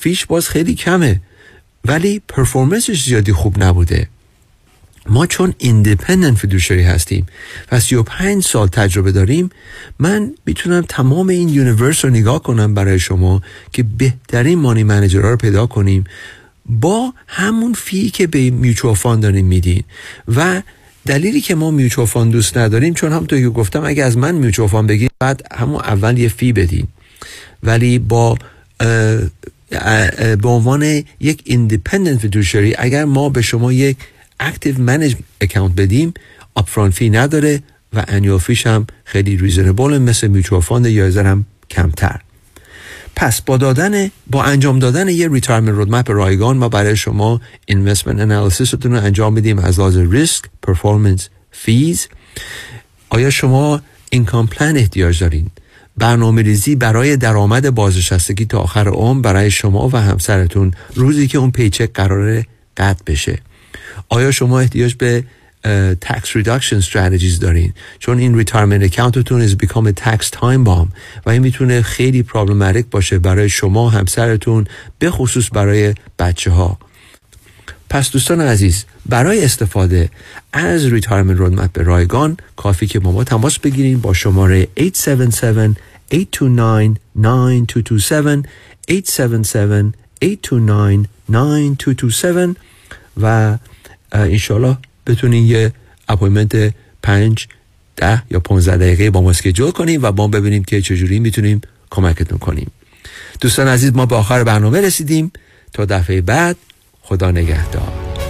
fee ش باز خیلی کمه ولی performance ش زیادی خوب نبوده. ما چون independent fiduciary هستیم و 35 سال تجربه داریم من می‌تونم تمام این universe رو نگاه کنم برای شما که بهترین money manager ها رو پیدا کنیم. با همون fee که به mutual fund داریم میدین و دلیلی که ما mutual fund دوست نداریم چون همونطور که گفتم اگه از من میوچوال فاند بگیرید بعد همون اول یه fee بدین. ولی با به عنوان یک independent fiduciary اگر ما به شما یک active managed account بدیم upfront fee نداره و annual fee ش هم خیلی reasonable مثل mutual fund یا هم کمتر. پس با دادن با انجام دادن یه retirement roadmap رایگان ما برای شما investment analysis رو انجام میدیم از لحاظ ریسک performance fees آیا شما اینکام پلان احتیاج دارین؟ برنامه ریزی برای درآمد بازنشستگی تا آخر عمر برای شما و همسرتون روزی که اون پیچک قرار قطع بشه. آیا شما احتیاج به tax reduction strategies دارین؟ چون این retirement accountتون is become a tax time bomb و این می‌تونه خیلی پرابلماتیک باشه برای شما همسرتون به خصوص برای بچه ها پس دوستان عزیز برای استفاده از retirement roadmap به رایگان کافی که با ما تماس بگیریم با شماره 877 829 9227 877 829 9227 و انشالله بتونین یه appointment پنج ده یا 15 دقیقه با ما schedule کنیم و با ببینیم که چجوری می‌تونیم کمکتون کنیم. دوستان عزیز ما به آخر برنامه رسیدیم. تا دفعه بعد خدا نگهدار.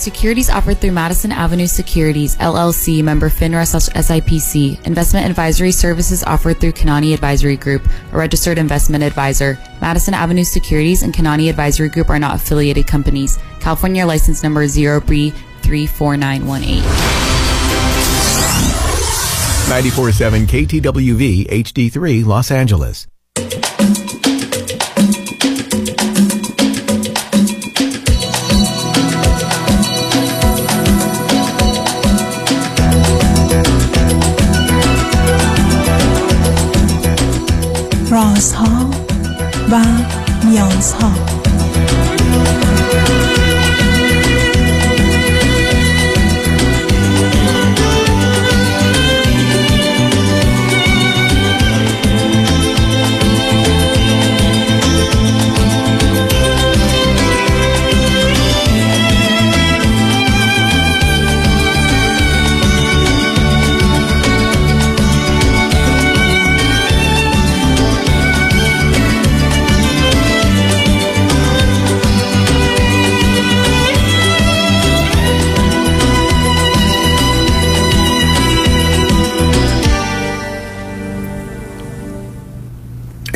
Securities offered through Madison Avenue Securities, LLC, member FINRA SIPC. Investment advisory services offered through Kanani Advisory Group, a registered investment advisor. Madison Avenue Securities and Kanani Advisory Group are not affiliated companies. California license number 0B34918. 94.7 KTWV HD3 Los Angeles. رازها و نیازها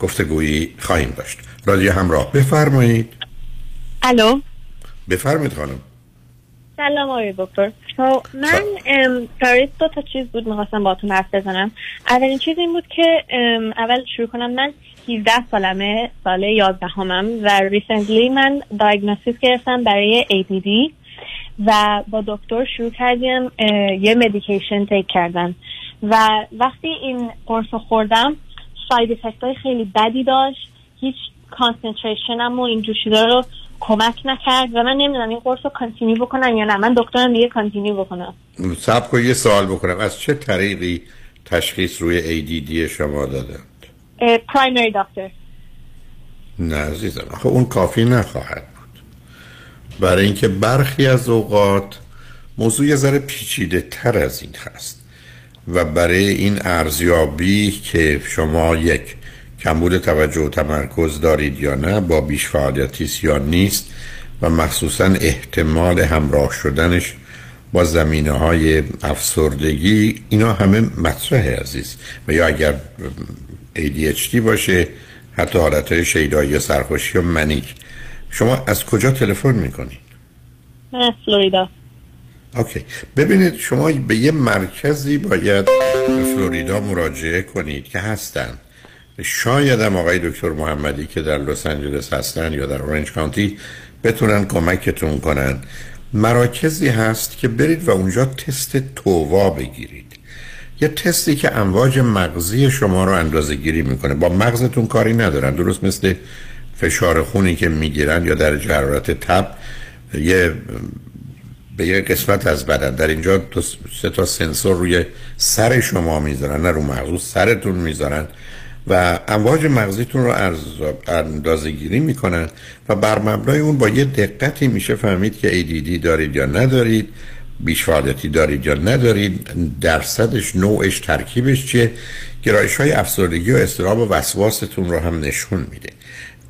گفتگویی خواهیم داشت. رادیو همراه. بفرمایید. الو. بفرمایید خانم. سلام آقای دکتر. من تاریخ دو تا چیز بود می‌خواستم باتون حرف بزنم. اولین چیز این بود که اول شروع کنم من 17 سالمه سال 11 همم و ریسنتلی من دایگنوستیس گرفتم برای ADD و با دکتر شروع کردیم یه medication take کردن. و وقتی این قرص خوردم side effect های خیلی بدی داشت. هیچ concentration م و اینجور چیزا رو کمک نکرد و من نمی‌دونم این قرص رو continue بکنم یا نه. من دکترم میگه continue بکنم. سب کن یه سوال بکنم. از چه طریقی تشخیص روی ADD شما دادند؟ primary دکتر نه عزیزم آخه اون کافی نخواهد بود. برای اینکه برخی از اوقات موضوع یه ذره پیچیده تر از این هست. و برای این ارزیابی که شما یک کمبود توجه و تمرکز دارید یا نه با بیش فعالیتی یا نیست و مخصوصا احتمال همراه شدنش با زمینه های افسردگی اینا همه مطرح عزیز. و یا اگر ADHD باشه حتی حالت های شیدایی سرخوشی و منیک. شما از کجا تلفن می‌کنید؟ فلوریدا. اوکی. ببینید شما به یه مرکزی باید فلوریدا مراجعه کنید که هستن. شاید هم آقای دکتر محمدی که در لس آنجلس هستن یا در اورنج کانتی بتونن کمکتون کنن. مراکزی هست که برید و اونجا تست تووا بگیرید. یه تستی که امواج مغزی شما رو اندازه گیری می‌کنه. با مغزتون کاری ندارن. درست مثل فشار خونی که می‌گیرن یا در حرارت تب یه به یه قسمت از بدن. در اینجا دو سه تا سنسور روی سر شما می‌ذارن نه رو مغز سرتون می‌ذارن و امواج مغزیتون رو اندازه گیری می‌کنن و بر مبنای اون با یه دقتی میشه فهمید که ADD دارید یا ندارید بیش فعالیتی دارید یا ندارید درصدش نوعش ترکیبش چیه؟ گرایش های افسردگی و استراب و وسواستون رو هم نشون میده.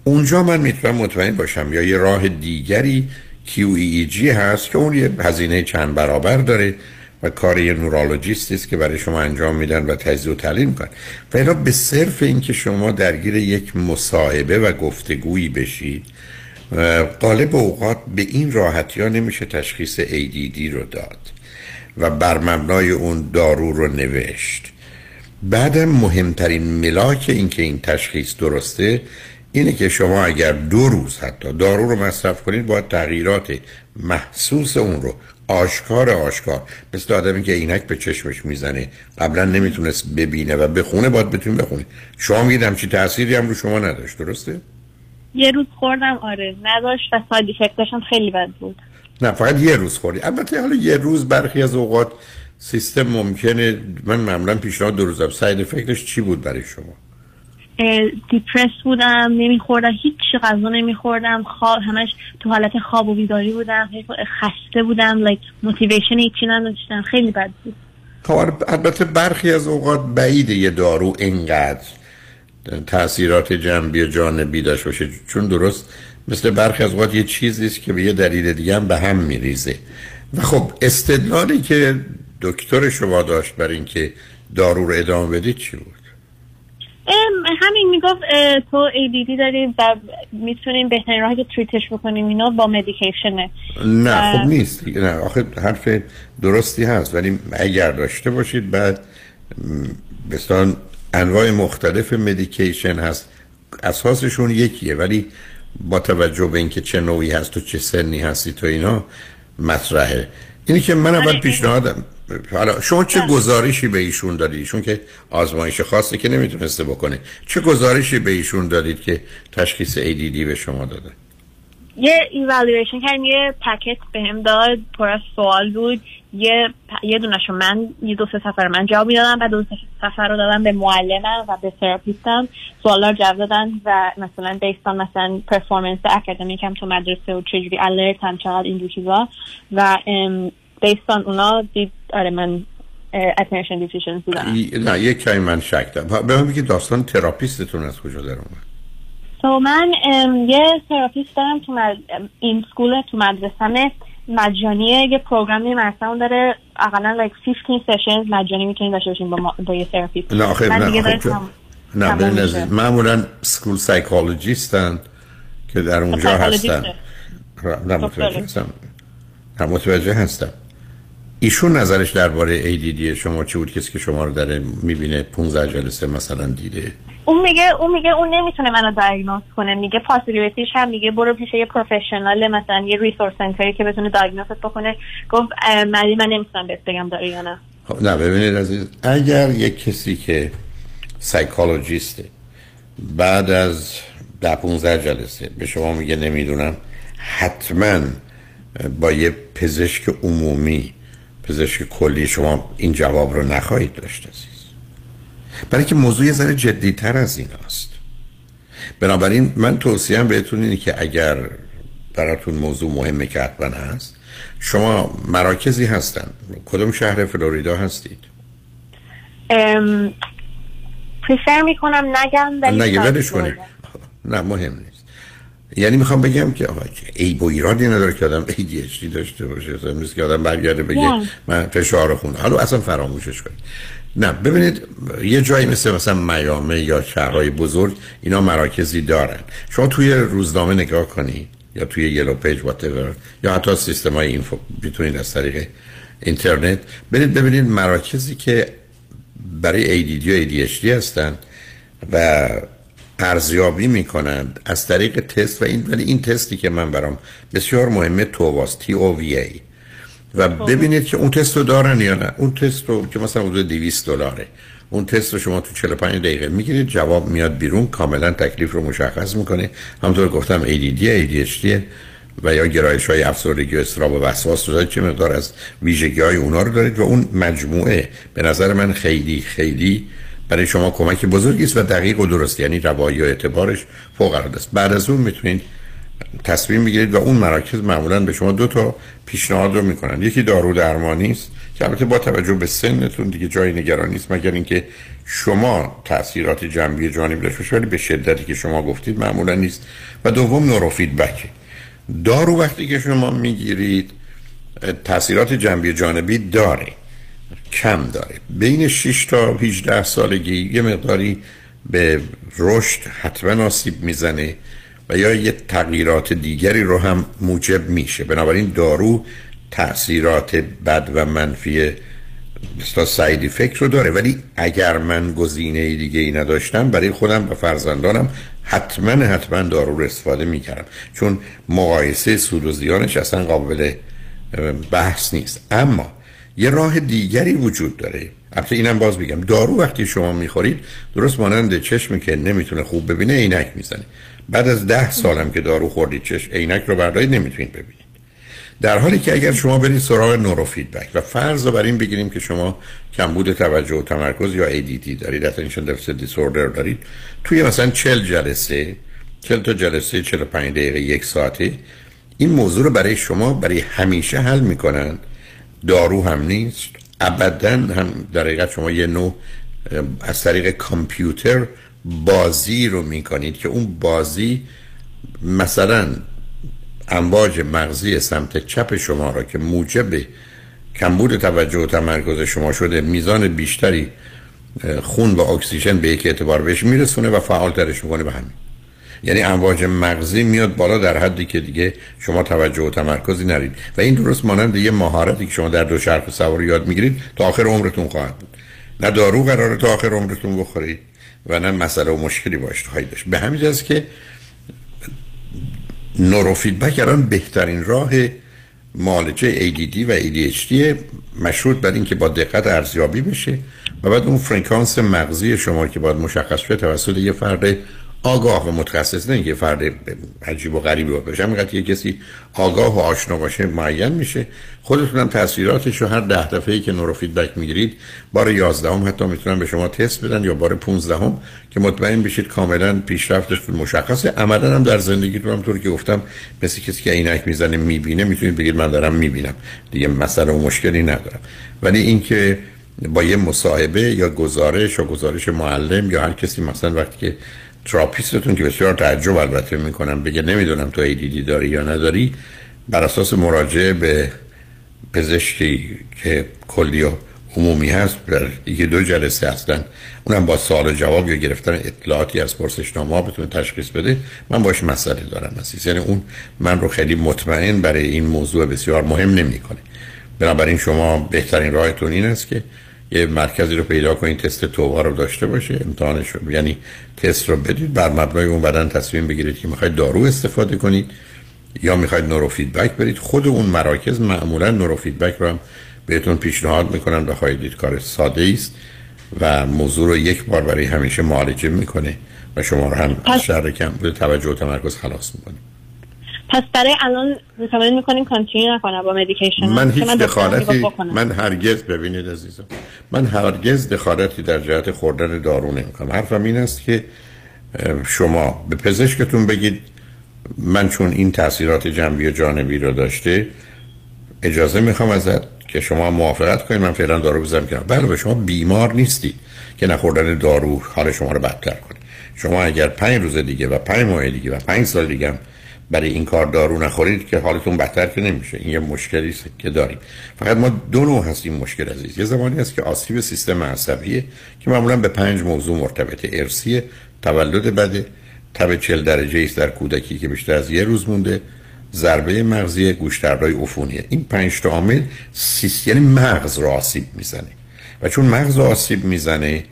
اونجا من می‌تونم مطمئن باشم یا یه راه دیگری QEEG هست که اون یه هزینه چند برابر داره و کار یه نورالوجیست است که برای شما انجام میدن و تجزیه و تحلیل می‌کنن. اینا به صرف اینکه شما درگیر یک مصاحبه و گفتگویی بشید قالب اوقات به این راحتی ها نمیشه تشخیص ADD رو داد و بر مبنای اون دارو رو نوشت. بعدم مهمترین ملاک این که این تشخیص درسته اینه که شما اگر دو روز حتی دارو رو مصرف کنید باید تغییرات محسوس اون رو آشکار آشکار. مثل آدمی که اینک به چشمش می‌زنه قبلا نمی‌تونست ببینه و بخونه باید بتونید بخونید شما میگید همچی تأثیری هم رو شما نداشت درسته؟ یه روز خوردم آره. نداشت و side effect ش هم خیلی بد بود. نه فقط یه روز خوردی. البته حالا یه روز برخی از اوقات سیستم ممکنه من معمولا پیشنهاد دو روزم side effect ش چی بود برای شما؟ depressed بودم نمیخوردم هیچ غذا نمیخوردم خواب همش تو حالت خواب و بیداری بودم خسته بودم like motivation هیچی نداشتم خیلی بد بود. خب البته برخی از اوقات بعید یه دارو اینقدر تاثیرات جنبی و جانبی داشته باشه. چون درست مثل برخی از اوقات یه چیزی است که به یه دلیل دیگه هم به هم میریزه. و خب استدلالی که دکتر شما داشت برای اینکه دارو رو ادامه بدید چی بود؟ همین می‌گفت تو ADD داری و می‌تونیم بهترین راهی که تریتش بکنیم اینا با مدیکیشنه نه خب نیست نه آخه حرف درستی هست ولی اگر داشته باشید بعد بستان انواع مختلف medication هست اساسشون یکیه ولی با توجه به اینکه چه نوعی هست و چه سنی هستی تو اینا مطرحه. اینی که من اول پیشنهادم حالا شما چه گزارشی به ایشون دادید؟ ایشون که آزمایش خاصی که نمی‌تونسته بکنه. چه گزارشی به ایشون دادید که تشخیص ADD به شما داده؟ یه ایوالویشن کردیم یه packet بهم داد. پر از سوال بود. یه یه دونشو من یه دو سه صفحه من جواب می‌دادم بعد دو سه صفحه رو دادم به معلمم و به therapist م سوالا رو جواب دادن و مثلا based on مثلا performance academic م تو مدرسه و چجوری alert ام چقدر این چیزا. و based on اونا دید آره من attention deficiency دارم نه یک کمی من شک دارم. به من بگید داستان therapist تون از کجا در اومد؟ تو من یه therapist دارم تو مد... in school تو مدرسه مجانیه یه program ی مثلا داره اقلا like 15 sessions مجانی می‌تونید داشته باشین با, ما... با یه therapist. نه آخه نه خب نه به نظر معمولا school psychologist ن که در اونجا هستن. نه متوجه هستم. نه متوجه هستم. ایشون نظرش درباره ADD شما چی بود؟ کسی که شما رو داره می‌بینه 15 جلسه مثلا دیده. اون میگه اون میگه اون نمی‌تونه منو diagnose کنه. میگه possibility ش هم میگه برو پیش یه professional مثلا یه resource center ی که بتونه diagnose بکنه. گفت من من نمی‌تونم بهت بگم داری یا نه. خب نه ببینید عزیز اگر یک کسی که سایکولوژیسته بعد از ده 15 جلسه به شما میگه نمی‌دونم حتما با یه پزشک عمومی پزشک کلی شما این جواب رو نخواهید داشت عزیز. برای که موضوع یه ذره جدیتر از این است بنابراین من توصیم بهتون اینه که اگر براتون موضوع مهمه که حتما هست شما مراکزی هستن. کدوم شهر فلوریدا هستید؟ پریفر می‌کنم نگم ولی نگه ولش کنید. نه مهم نیست. یعنی می‌خوام بگم که آقا ای با ایرادی نداره که آدم ADHD داشته باشه اصلا نیست که آدم برگرده بگه. من فشار خون حالا اصلا فراموشش کنید. نه ببینید یه جایی مثل مثلا میامه یا شهرهای بزرگ اینا مراکزی دارن. شما توی روزنامه نگاه کنید یا توی yellow page whatever یا حتی سیستم های info می‌تونید از طریق اینترنت برید ببینید مراکزی که برای ADD و ADHD هستن و ارزیابی می‌کنند از طریق تست و این ولی این تستی که من برام بسیار مهمه توواس تی او وی ای. و ببینید که اون تست رو دارن یا نه. اون تست رو که مثلا حدود 200 دلاره. اون تست رو شما تو 45 دقیقه می‌گیرید جواب میاد بیرون کاملا تکلیف رو مشخص می‌کنه. همونطور گفتم ADD ADHD و یا گرایش های افسردگی و اضطراب و وسواس رو چه مقدار از ویژگی های اونا رو دارید. و اون مجموعه به نظر من خیلی خیلی برای شما کمک بزرگی است و دقیق و درست. یعنی روایی و اعتبارش فوق العاده است. بعد از اون می‌تونید تصمیم بگیرید و اون مراکز معمولا به شما دو تا پیشنهاد رو می‌کنن. یکی دارو درمانی است که البته با توجه به سنتون دیگه جای نگرانی نیست مگر اینکه شما تاثیرات جنبی جانبی داشته ولی به شدتی که شما گفتید معمولا نیست. و دوم نورو فیدبک دارو وقتی که شما می‌گیرید تاثیرات جنبی جانبی داره. کم داره. بین 6 تا 18 سالگی یه مقداری به رشد حتما آسیب می‌زنه و یا یه تغییرات دیگری رو هم موجب میشه. بنابراین دارو تاثیرات بد و منفی مثلا ساید افکت رو داره. ولی اگر من گزینه دیگه ای نداشتم برای خودم و فرزندانم حتما حتما دارو رو استفاده می‌کردم. چون مقایسه سود و زیانش اصلا قابل بحث نیست. اما یه راه دیگری وجود داره. البته اینم باز بگم دارو وقتی شما می‌خورید درست مانند چشمی که نمی‌تونه خوب ببینه عینک می‌زنه. بعد از ده سالم که دارو خوردید چشم عینک رو بردارید نمی‌تونید ببینید. در حالی که اگر شما برید سراغ نورو فیدبک و فرض رو بر این بگیریم که شما کمبود توجه و تمرکز یا ADD دارید attention deficit disorder دارید توی مثلا 40 جلسه 40 تا جلسه 45 دقیقه یک ساعته این موضوع رو برای شما برای همیشه حل می‌کنن. دارو هم نیست. ابدا هم در حقیقت شما یه نوع از طریق کامپیوتر بازی رو می‌کنید که اون بازی مثلا امواج مغزی سمت چپ شما را که موجب کمبود توجه و تمرکز شما شده میزان بیشتری خون و اکسیژن به یک اعتبار بهش میرسونه و فعالترش می‌کنه به همین. یعنی امواج مغزی میاد بالا در حدی که دیگه شما توجه و تمرکزی نرید. و این درست مانند یه مهارتی که شما در دو چرخ سواری یاد می‌گیرید تا آخر عمرتون خواهد بود. نه دارو قراره تا آخر عمرتون بخورید و نه مسئله و مشکلی باش خواهید داشت. به همین جاست که نورو فیدبک الان بهترین راه معالجه ADD و ADHD مشروط بر اینکه با دقت ارزیابی بشه و بعد اون فرکانس مغزی شما که باید مشخص شه توسط یه فرد آگاه و متخصص نه اینکه فرد عجیب و غریبی باشه. همینقدر یه کسی آگاه و آشنا باشه معین میشه. خودتون هم تاثیراتش رو هر ده دفعه که نورو فیدبک می‌گیرید بار 11 هم حتی می‌تونن به شما تست بدن یا بار 15 هم که مطمئن بشید کاملا پیشرفتتون مشخصه. عملا هم در زندگیتون هم طور که گفتم مثل کسی که عینک می‌زنه می‌بینه می‌تونید بگید من دارم می‌بینم. دیگه مسئله و مشکلی ندارم. ولی اینکه با یه مصاحبه یا گزارش یا گزارش معلم یا هر کسی مثلا وقتی که تراپیستتون که بسیار تعجب البته می‌کنم بگه نمی‌دونم تو ایدیدی داری یا نداری بر اساس مراجعه به پزشکی که کلی و عمومی هست در یکی دو جلسه هستن اونم با سوال و جواب یا گرفتن اطلاعاتی از پرسشنامه ها بتونه تشخیص بده من باش مسئله دارم عزیز. یعنی اون من رو خیلی مطمئن برای این موضوع بسیار مهم نمی‌کنه. بنابراین شما بهترین راهتون این است که یه مرکزی رو پیدا کنید تست توبا رو داشته باشه امتحانش رو یعنی تست رو بدید بر مبنای اون بعدن تصمیم بگیرید که می‌خواید دارو استفاده کنید یا می‌خواید نورو فیدبک برید. خود اون مراکز معمولا نورو فیدبک رو هم بهتون پیشنهاد می‌کنن و خواهید دید کار ساده است و موضوع رو یک بار برای همیشه معالجه می‌کنه و شما رو هم شر کم توجه و تمرکز خلاص می‌کنیم پس برای الان recommend می‌کنیم continue نکنم با medication من هیچ دکترم دخالتی. من هرگز ببینید عزیزم. من هرگز دخالتی در جهت خوردن دارو نمی‌کنم. حرفم این است که شما به پزشکتون بگید من چون این تاثیرات جنبی و جانبی رو داشته اجازه می‌خوام ازت که شما موافقت کنید. من فعلا دارو بزنم کنار. بله به شما بیمار نیستید که نخوردن دارو حال شما رو بدتر کنه. شما اگر پنج روز دیگه و پنج ماه دیگه و پنج سال دیگه هم برای این کار دارو نخورید که حالتون بدتر که نمیشه. این یه مشکلی است که داریم. فقط ما دو نوع هست این مشکل عزیز. یه زمانی هست که آسیب سیستم عصبیه که معمولا به پنج موضوع مرتبطه ارسی تولد بده تب چل درجه است در کودکی که بیشتر از یه روز مونده ضربه مغزی گوشتردهای عفونیه این پنج تا عامل سیست یعنی مغز رو آسیب می‌زنه. و چون مغز آسیب می‌زنه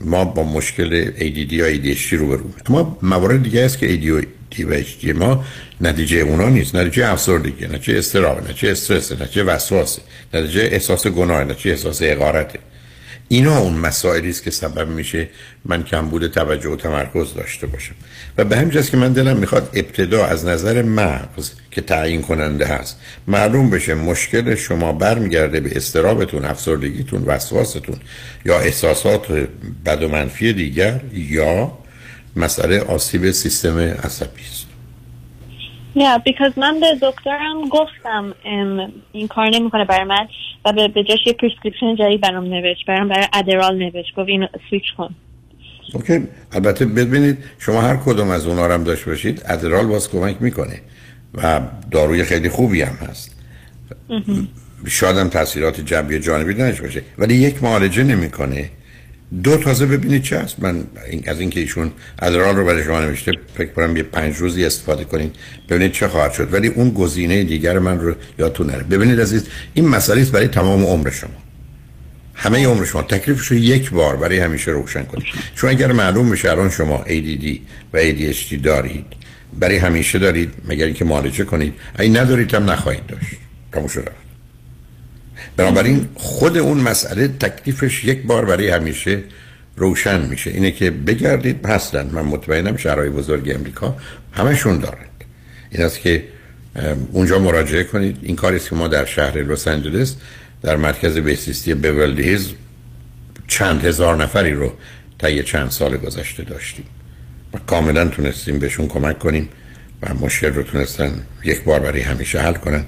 ما با مشکل ADD یا ADHD رو برو اما موارد دیگه است که ADD HD ما نتیجه اونا نیست. نتیجه افسردگی نتیجه استراب نتیجه استرس نتیجه وسواس نتیجه احساس گناه نتیجه احساس حقارته اینا اون مسائلی است که سبب میشه من کمبود توجه و تمرکز داشته باشم. و به همین که من دلم می‌خواد ابتدا از نظر مغز که تعیین کننده هست معلوم بشه مشکل شما برمیگرده به استرابتون افسردگیتون وسواستون یا احساسات بد و منفی دیگر یا مسئله آسیب سیستم عصبی است. Yeah, because من به دکترم گفتم ام، این کار نمی‌کنه برای من و به جاش یه prescription جدید برام نوشت برام برای Adderall نوشت. گفت اینو سویچ کن. OK البته ببینید شما هر کدوم از اونها رو هم داشته باشید Adderall باز کمک می‌کنه و داروی خیلی خوبی هم هست. شاید هم تاثیرات جنبی جانبی نداشته باشه ولی یک معالجه نمی‌کنه. دو تازه ببینید چه هست من این- از اینکه ایشون ادرال رو برای شما نوشته فکر کنم یه پنج روزی استفاده کنید ببینید چه خواهد شد. ولی اون گزینه دیگر من رو یادتون نره. ببینید عزیز این مسئله است برای تمام عمر شما. همه عمر شما. تکلیفش رو یک بار برای همیشه روشن کنید. چون اگر معلوم بشه الان شما ADD و ADHD دارید برای همیشه دارید مگر اینکه معالجه کنید. اگه ندارید هم نخواهید داشت. تموم شد. بنابراین خود اون مسئله تکلیفش یک بار برای همیشه روشن میشه. اینه که بگردید هستن. من مطمئنم شهرهای بزرگ امریکا همشون دارند این است که اونجا مراجعه کنید. این کاری که ما در شهر لس آنجلس در مرکز بهزیستی بیورلی چند هزار نفری رو طی چند سال گذشته داشتیم. و کاملا تونستیم بهشون کمک کنیم و مشکل رو تونستن یک بار برای همیشه حل کنن.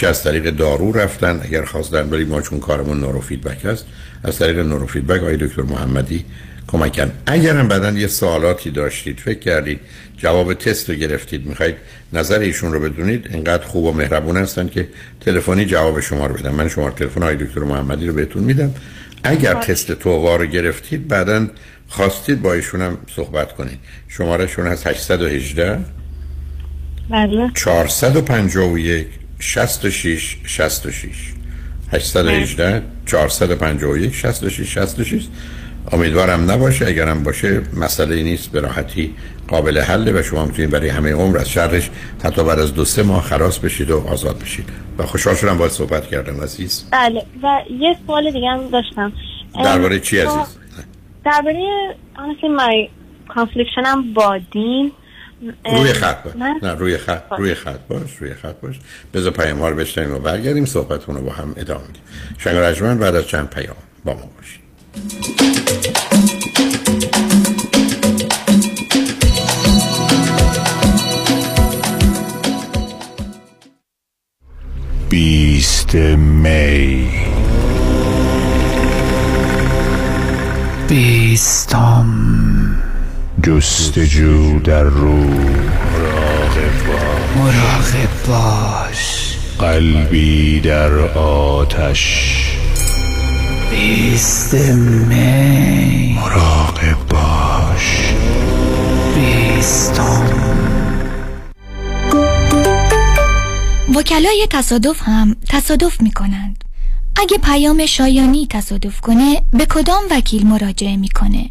چه از طریق دارو رفتن اگر خواستن ولی ما چون کارمون نورو فیدبک هست از طریق نورو فیدبک آقای دکتر محمدی کمک کردن اگر هم بعدا یه سوالاتی داشتید فکر کردید جواب تست رو گرفتید می‌خواید نظر ایشون رو بدونید انقدر خوب و مهربون هستن که تلفنی جواب شما رو بدم من شما تلفن آقای دکتر محمدی رو بهتون میدم. اگر تست تووا رو گرفتید بعدا خواستید با ایشون هم صحبت کنید. شماره شون هست 818 بله. 451 66 66 818 451 66 66 امیدوارم نباشه. اگرم باشه مسئله نیست. به راحتی قابل حله و شما می‌تونید برای همه عمر از شرش حتی بعد از دو سه ماه خلاص بشید و آزاد بشید. و خوشحال شدم باید صحبت کردم عزیز. بله. و یه سوال دیگه هم داشتم. درباره چی عزیز؟ درباره honestly my confliction هم با دین روی خط باش. نه روی خط روی خط باش روی خط باش. بذار پیام ها رو بشنیم و برگردیم صحبتون رو با هم ادامه میدیم. شنگ رجمن بعد از چند پیام با ما باشید. بیست می. بیستم. جستجو در روح. مراقب باش. قلبی در آتش. بیست می. مراقب باش. بیستم. وکلای تصادف هم تصادف می کنند. اگه پیام شایانی تصادف کنه به کدام وکیل مراجعه می‌کنه؟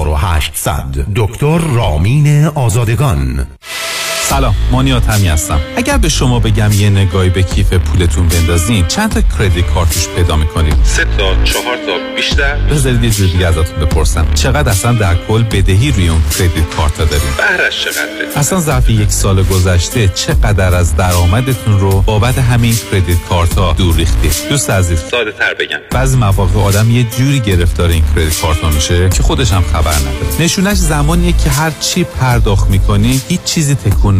4800 دکتر رامین آزادگان. سلام مانیات همی هستم. اگر به شما بگم یه نگاهی به کیف پولتون بندازین چند تا کردیت کارتوش پیدا می‌کنید سه تا چهار تا بیشتر؟ بذارید یه جور دیگه ازتون بپرسم. چقدر اصلا در کل بدهی روی اون کردیت کارت دارین؟ بهرش چقدره اصلا ظرف یک سال گذشته چقدر از درآمدتون رو بابت همین کردیت کارت ها دور ریختید دوست عزیز. ساده تر بگم. بعضی مواقع آدم یه جوری گرفتار این کردیت کارت ها میشه که خودش هم خبر نداره. نشونش زمانیه که هر چی پرداخت می‌کنی هیچ چیزی تکون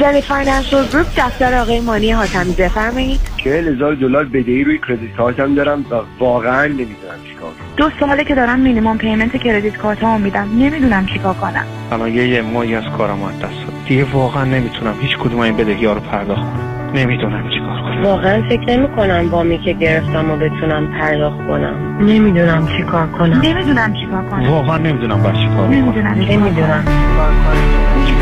زنی Financial Group دفتر آقای مانی حاتمی بفرمایید. چهل هزار دلار بدهی روی credit card م دارم و واقعا نمی‌دونم چیکار دو ساله که دارم minimum payment credit card امو میدم. نمی‌دونم چیکار کنم. الان یه یه ماهی از کارم از دست داد دیگه واقعا نمی‌تونم هیچ کدوم این بدهی ها رو پرداخت کنم. نمی‌دونم چیکار کنم. واقعا فکر نمی کنم وامی که گرفتم و بتونم پرداخت کنم. نمی‌دونم چیکار کنم. نمی‌دونم چیکار کنم. واقعا نمی‌دونم باید چیکار کنم نمی‌دونم نمی‌دونم چیکار کنم.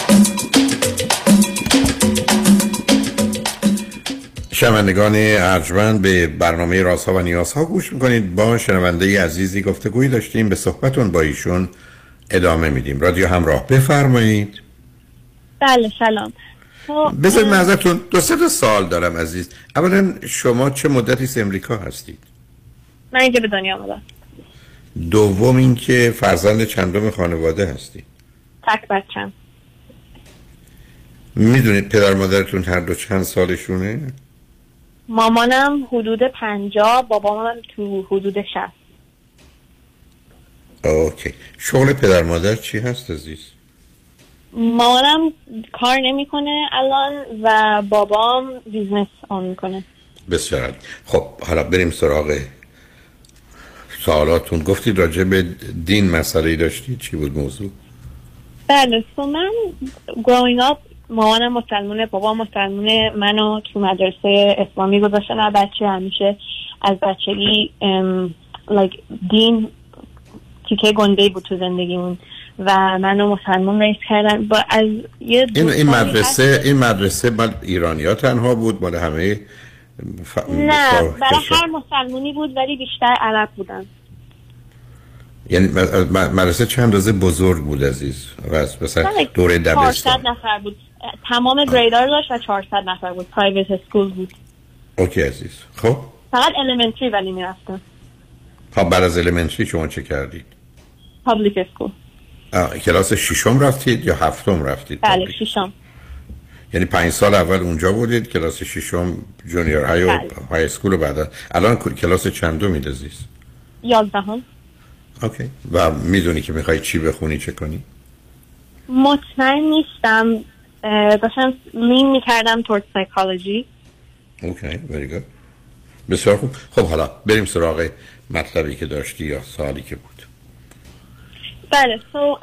شنوندگان ارجمند به برنامه رازها و نیازها گوش می‌کنید. با شنونده عزیزی گفتگویی داشتیم. به صحبتون با ایشون ادامه میدیم. رادیو همراه. بفرمایید. بله سلام. بذارید من ازتون دو سه تا سال دارم عزیز. اولا شما چه مدتی امریکا هستید؟ من اینجا به دنیا آمدم دوم اینکه فرزند چندم خانواده هستید؟ تک بچم. می‌دونید پدر مادرتون هر دو چند سالشونه؟ مامانم حدود پنجاه بابامم تو حدود شست. OK. شغل پدر مادر چی هست عزیز؟ مامانم کار نمی‌کنه الان و بابام business own می‌کنه. بسیار عالی. خب حالا بریم سراغ سوالاتون. گفتید راجع به دین مسئله داشتید؟ چی بود موضوع؟ بله من growing up مامانم مسلمونه بابا مسلمونه منو تو مدرسه اسلامی گذاشتن از بچه همیشه از بچگی like دین تیکه گنده بود تو زندگیمون و منو مسلمان ریس کردن. با از یه این این مدرسه این مدرسه مال ایرانیا تنها بود مال همه ف... نه برای؟ هر مسلمونی بود ولی بیشتر عرب بودن. یعنی مدرسه چند اندازه بزرگ بود عزیز؟ و از مثلا دوره 400 دبستان نفر بود. تمام گریدار داشت و 400 نفر بود. پرایوت اسکول بود. OK عزیز. خب؟ فقط elementary ولی می‌رفتم. خب بعد از elementary شما چه کردید؟ public school کلاس ششم رفتید یا هفتم رفتید؟ بله ششم. یعنی پنج سال اول اونجا بودید کلاس ششم junior high و بله. high school و بعدا الان کلاس چندم عزیز؟ یازدهم. OK. و می‌دونی که می‌خوای چی بخونی چه کنی؟ مطمئن نیستم. داشتم lean می‌کردم toward psychology OK very good. بسیار خوب. خب حالا بریم سراغ مطلبی که داشتی یا سوالی که بود. بله so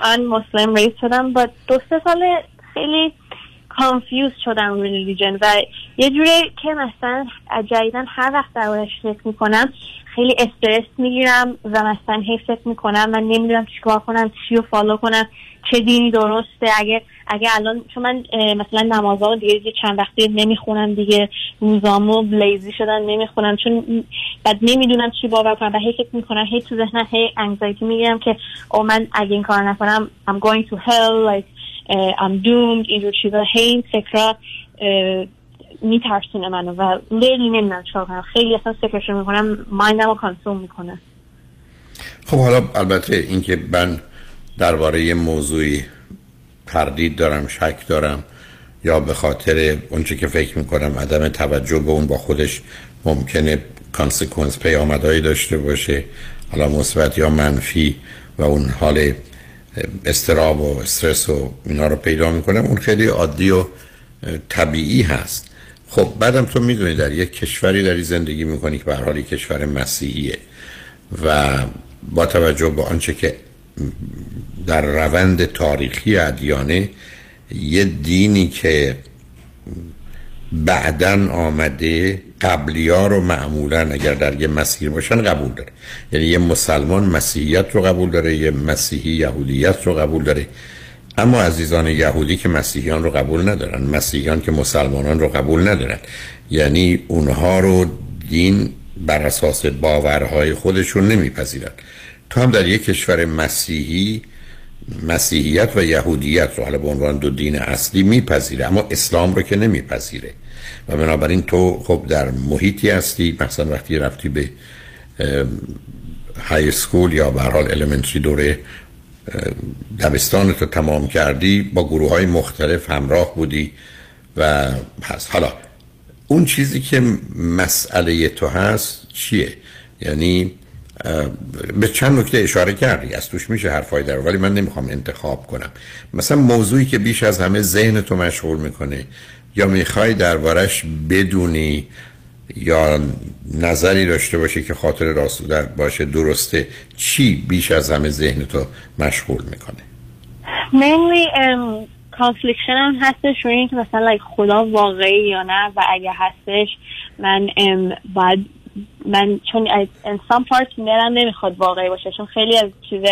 من Muslim raise شدم با دو سه سال خیلی confuse شدم religion و یه جوری که مثلا جدیدن هر وقت دربارش فکر می‌کنم خیلی استرس می‌گیرم و مثلا هی فکر می‌کنم من نمی‌دونم چیکار کنم چی رو follow کنم چه دینی درسته. اگه اگه الان چون من مثلا نمازها رو دیگه چند وقتی نمی‌خونم دیگه روزامو لیزی شدن نمی‌خونم. چون بعد نمی‌دونم چی باور کنم و هی فکر می‌کنم هی تو ذهنم هی انگزایتی می‌گیرم که او من اگه این کار نکنم I'm going to hell like I'm doomed. اینجور چیزا. هی فکرها میترسونه منو و لیلی چیکار کنم. خیلی اصلا فکرش می‌کنم مایندم رو کانسوم می‌کنه. خب حالا البته اینکه من درباره موضوعی تردید دارم شک دارم یا به خاطر اونچه که فکر می‌کنم عدم توجه به اون با خودش ممکنه کانسیکونس پیامدهایی داشته باشه حالا مثبت یا منفی و اون حال استراب و استرس و اینا رو پیدا می‌کنم اون خیلی عادی و طبیعی هست. خب بعدم تو می‌دونی در یک کشوری داری زندگی می‌کنی که به حال کشور مسیحیه و با توجه به آنچه که در روند تاریخی ادیانه یه دینی که بعدا آمده قبلی ها رو معمولا اگر در یه مسیر باشن قبول داره. یعنی یه مسلمان مسیحیت رو قبول داره یه مسیحی یهودیت رو قبول داره. اما عزیزان یهودی که مسیحیان رو قبول ندارن مسیحیان که مسلمانان رو قبول ندارن. یعنی اونها رو دین بر اساس باورهای خودشون نمیپذیرن. تو هم در یک کشور مسیحی مسیحیت و یهودیت رو حالا به عنوان دو دین اصلی میپذیره اما اسلام رو که نمیپذیره. و بنابراین تو خب در محیطی هستی مثلا وقتی رفتی به های سکول یا به حال elementary دوره دبستان رو تمام کردی با گروه های مختلف همراه بودی و هست. حالا اون چیزی که مسئله تو هست چیه؟ یعنی به چند نکته اشاره کردی. از توش میشه حرفای در ولی من نمی‌خوام انتخاب کنم. مثلا موضوعی که بیش از همه ذهن تو مشغول می‌کنه یا می‌خوای دربارش بدونی یا نظری داشته باشه که خاطر راست باشه درسته چی بیش از همه ذهن تو مشغول می‌کنه؟ Mainly um, confliction هم هستش روی اینکه مثلا like خدا واقعی یا نه و اگه هستش من um, باید من چون in some parts دلم نمی‌خواد واقعی باشه چون خیلی از چیز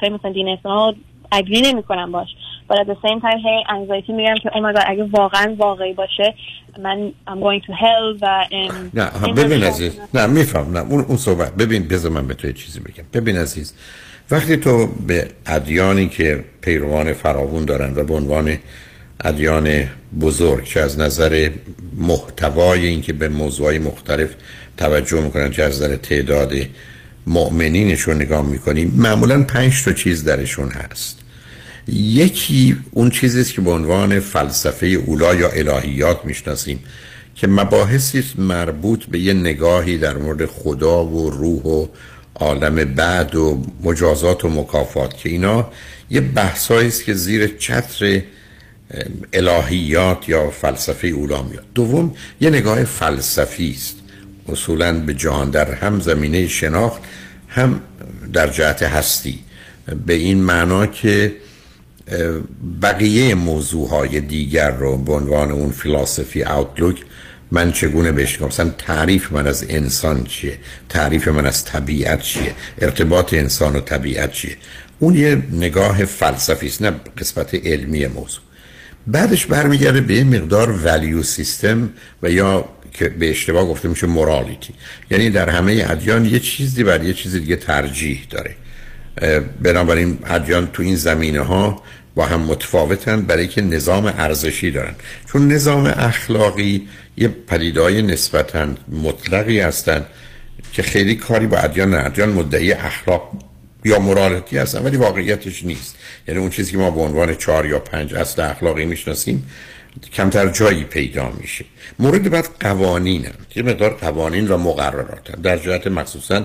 های مثلا دین اسلام اگری نمی کنم باش. But at the same time hey anxiety میگم که oh my God اگه واقعا واقعی باشه من I'm going to hell و um, نه ببین عزیز نه میفهم نه اون, اون صحبت. ببین بذار من به تو چیزی بگم. ببین عزیز وقتی تو به ادیانی که پیروان فراوون دارن و به عنوان ادیان بزرگ چه از نظر محتوای اینکه به موضوعی مختلف توجه می‌کنن چه از نظر تعداد مؤمنینشون نگاه می‌کنیم معمولا پنج تا چیز درشون هست. یکی اون چیزی که به عنوان فلسفه اولا یا الهیات می‌شناسیم که مباحثی مربوط به یه نگاهی در مورد خدا و روح و عالم بعد و مجازات و مکافات که اینا یه بحثایی است که زیر چتر الهیات یا فلسفه اولا میاد. دوم یه نگاه فلسفی است. اصولا به جهان در هم زمینه شناخت هم در جهت هستی. به این معنا که بقیه موضوع های دیگر رو به عنوان اون فلسفی اوتلوک من چگونه بهش مثلا تعریف من از انسان چیه؟ تعریف من از طبیعت چیه؟ ارتباط انسان و طبیعت چیه؟ اون یه نگاه فلسفی است نه قسمت علمی موضوع. بعدش برمیگرده به مقدار ولیو سیستم و یا که به اشتباه گفته میشه مورالیتی یعنی در همه ادیان یه چیزی بر یه چیز دیگه ترجیح داره. بنابراین ادیان تو این زمینه ها با هم متفاوتن برای که نظام ارزشی دارن. چون نظام اخلاقی یه پدیدهای نسبتا مطلقی هستن که خیلی کاری با ادیان نه ادیان مدعی اخلاق یا مرالاتی هستن ولی واقعیتش نیست. یعنی اون چیزی که ما به عنوان چهار یا پنج اصل اخلاقی می‌شناسیم کمتر جایی پیدا میشه مورد بعد قوانین هم. یه مقدار قوانین و مقررات هم. در جهت مخصوصا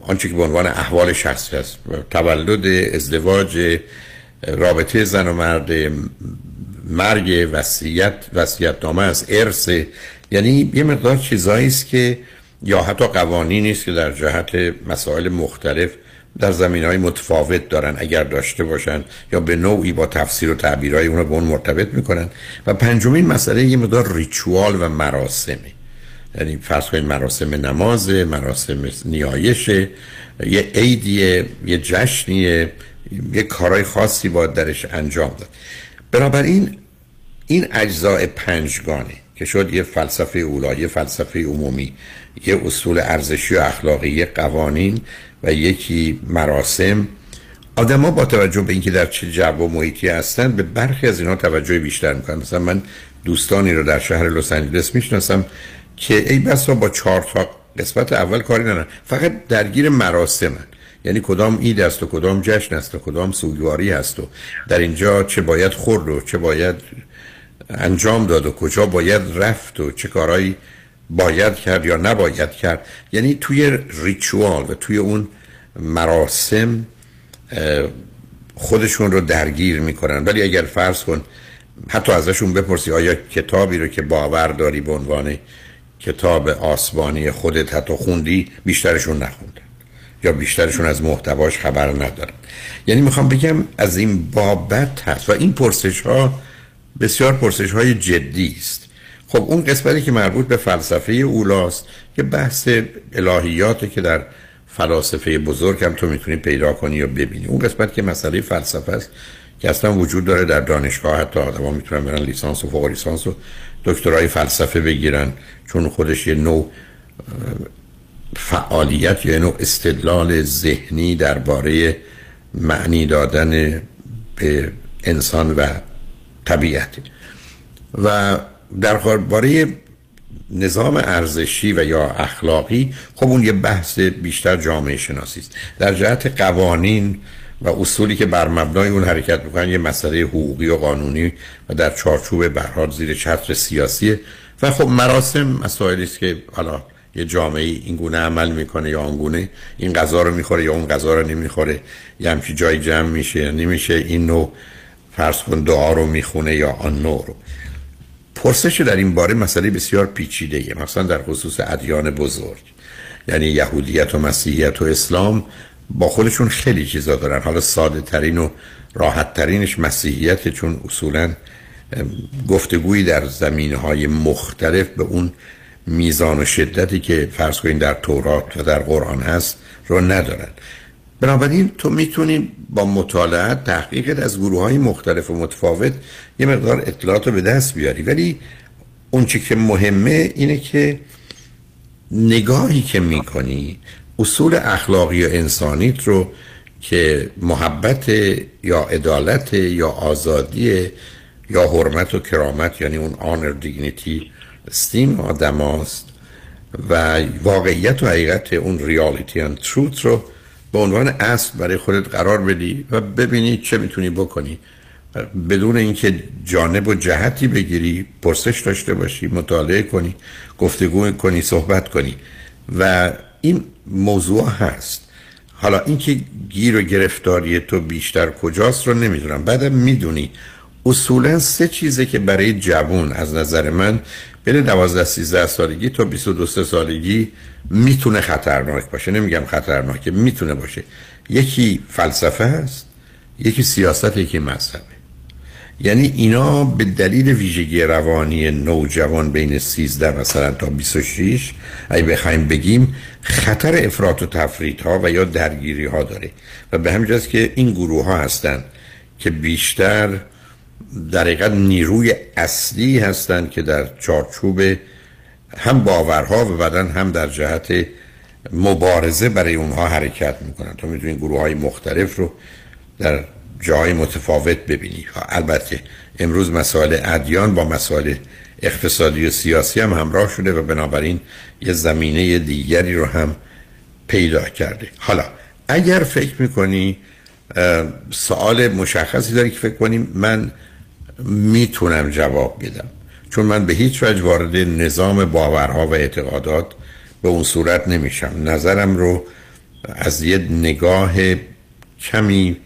آنچه که به عنوان احوال شخصی هست تولد ازدواج رابطه زن و مرد مرگ وصیت وصیت نامه از ارث یعنی یه مقدار چیزایی است که یا حتی قوانینی است که در جهت مسائل مختلف در زمین های متفاوت دارن اگر داشته باشن یا به نوعی با تفسیر و تعبیرهای اون رو به اون مرتبط می‌کنن. و پنجمین مسئله یه مقدار ریچوال و مراسمه. یعنی فرض کنید مراسم نماز مراسم نیایش یه عیدیه یه جشنیه یه کارهای خاصی باید درش انجام داد. بنابراین این اجزاء پنجگانه که شد یه فلسفه اولا یه فلسفه عمومی یه اصول ارزشی و اخلاقی یه قوانین و یکی مراسم. آدما با توجه به اینکه در چه جو و محیطی هستن به برخی از اینا توجه بیشتر می‌کنن. مثلا من دوستانی رو در شهر لس آنجلس می‌شناسم که ای بسا با چهار تا قسمت اول کاری ندارن. فقط درگیر مراسمن. یعنی کدام عید است و کدام جشن است و کدام سوگواری است و در اینجا چه باید خورد و چه باید انجام داد و کجا باید رفت و چه کارهایی باید کرد یا نباید کرد. یعنی توی ریچوال و توی اون مراسم خودشون رو درگیر می‌کنن. ولی اگر فرض کن حتی ازشون بپرسی آیا کتابی رو که باور داری به عنوان کتاب آسمانی خودت حتی خوندی بیشترشون نخوندن. یا بیشترشون از محتواش خبر ندارن. یعنی می‌خوام بگم از این بابت هست. و این پرسش ها بسیار پرسش های جدی است. خب اون قسمتی که مربوط به فلسفه اولاست که بحث الهیاته که در فلاسفه بزرگ هم تو می‌تونی پیدا کنی یا ببینی. اون قسمت که مسئله فلسفه است که اصلا وجود داره در دانشگاه حتی آدم می‌تونن برن لیسانس و فوق لیسانس و دکترای فلسفه بگیرن چون خودش یه نوع فعالیت یا نوع استدلال ذهنی درباره معنی دادن به انسان و طبیعت. و در باره نظام ارزشی و یا اخلاقی خب اون یه بحث بیشتر جامعه شناسی است. در جهت قوانین و اصولی که بر مبنای اون حرکت می‌کنن یه مسئله حقوقی و قانونی و در چارچوب برحال زیر چتر سیاسیه و خب مراسم مسائلی است که حالا یه جامعه این گونه عمل می‌کنه یا آنگونه این غذا رو می‌خوره یا اون غذا رو نمی‌خوره یه همچی جای جمع میشه یا نمیشه این نوع فرض کن دعا رو می‌خونه یا آن نوع رو. پرسش در این باره مسئله بسیار پیچیده مثلا در خصوص ادیان بزرگ. یعنی یهودیت و مسیحیت و اسلام با خودشون خیلی چیزا دارن. حالا ساده ترین و راحت ترینش مسیحیت چون اصولا گفتگویی در زمینه های مختلف به اون میزان و شدتی که فرض کنید در تورات و در قرآن هست رو ندارن. بنابراین تو می‌تونی با مطالعه تحقیقت از گروه های مختلف و متفاوت یه مقدار اطلاعات رو به دست بیاری. ولی اون چی که مهمه اینه که نگاهی که می‌کنی اصول اخلاقی و انسانیت رو که محبت یا عدالت یا آزادی یا حرمت و کرامت یعنی اون آنر دیگنیتی استیم آدم هاست و واقعیت و حقیقت اون ریالیتی and تروت رو به عنوان اصل برای خودت قرار بدی و ببینی چه می‌تونی بکنی. بدون اینکه جانب و جهتی بگیری پرسش داشته باشی مطالعه کنی گفتگو کنی صحبت کنی. و این موضوع هست. حالا اینکه گیر و گرفتاری تو بیشتر کجاست رو نمی‌دونم. بعدم می‌دونی. اصولا سه چیزه که برای جوون از نظر من بین 12 13 سالگی تا 22 سالگی می‌تونه خطرناک باشه. نمیگم خطرناکه می‌تونه باشه. یکی فلسفه هست یکی سیاست یکی مذهبه. یعنی اینا به دلیل ویژگی روانی نوجوان بین 13 مثلا تا 26 اگه بخوایم بگیم خطر افراط و تفریط ها و یا درگیری ها داره. و به همین که این گروه ها هستن که بیشتر در حقیقت نیروی اصلی هستند که در چارچوب هم باورها و بعدا هم در جهت مبارزه برای اونها حرکت می‌کنن. تو می‌تونی گروه های مختلف رو در جای متفاوت ببینی. البته امروز مسائل ادیان با مسائل اقتصادی و سیاسی هم همراه شده و بنابراین یه زمینه دیگری رو هم پیدا کرده. حالا اگر فکر می‌کنی سوال مشخصی داری که فکر کنیم من می‌تونم جواب بدم. چون من به هیچ وجه وارد نظام باورها و اعتقادات به اون صورت نمیشم. نظرم رو از یه نگاه کمی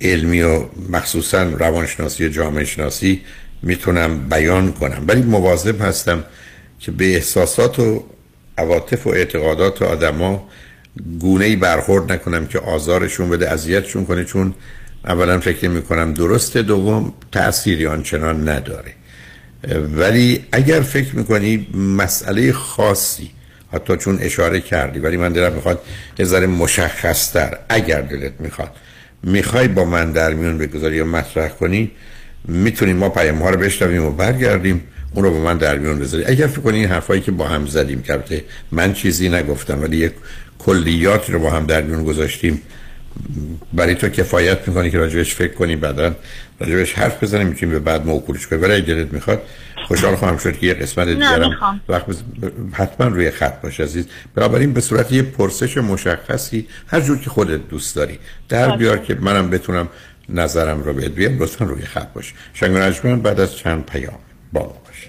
علمی و مخصوصا روانشناسی و جامعه شناسی می‌تونم بیان کنم. ولی مواظب هستم که به احساسات و عواطف و اعتقادات آدما گونه ای برخورد نکنم که آزارشون بده اذیتشون کنه. چون اولا فکر می کنم درسته دوم تأثیری آنچنان نداره. ولی اگر فکر می‌کنی مسئله خاصی حتی چون اشاره کردی ولی من دلم می‌خواد یه ذره مشخصتر اگر دلت می‌خواد می‌خوای با من در میون بگذاری یا مطرح کنی می‌تونیم ما پیام ها رو بشنویم و برگردیم اون رو با من در میون بذاری. اگر فکر کنی این حرفایی که با هم زدیم کرده من چیزی نگفتم ولی یک کلیات رو با هم در میون گذاشتیم برای تو کفایت می‌کنی که راجبش فکر کنی بعدا راجبش حرف بزنیم می‌تونیم به بعد موکولش کنیم ولی دلت می‌خواد خوشحال خواهم شد که یه قسمت دیگرم وقت بز... حتما روی خط باش عزیز. بنابراین به صورت یه پرسش مشخصی هر جور که خودت دوست داری در بیار که منم بتونم نظرم رو بهت بیام لطفا روی خط باش. شنگ بعد از چند پیام با باش.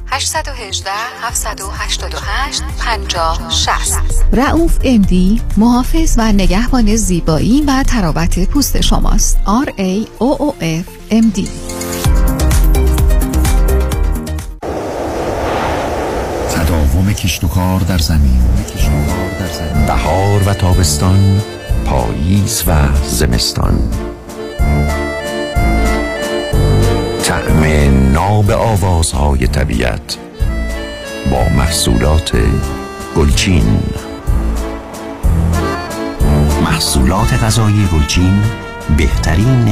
818 788 50 60 رعوف امدی محافظ و نگهبان زیبایی و تراوت پوست شماست. R A O O F MD تداوم کشت و کار در زمین. بهار و تابستان پاییز و زمستان. ناب آوازهای طبیعت با محصولات گلچین. محصولات غذایی گلچین بهترین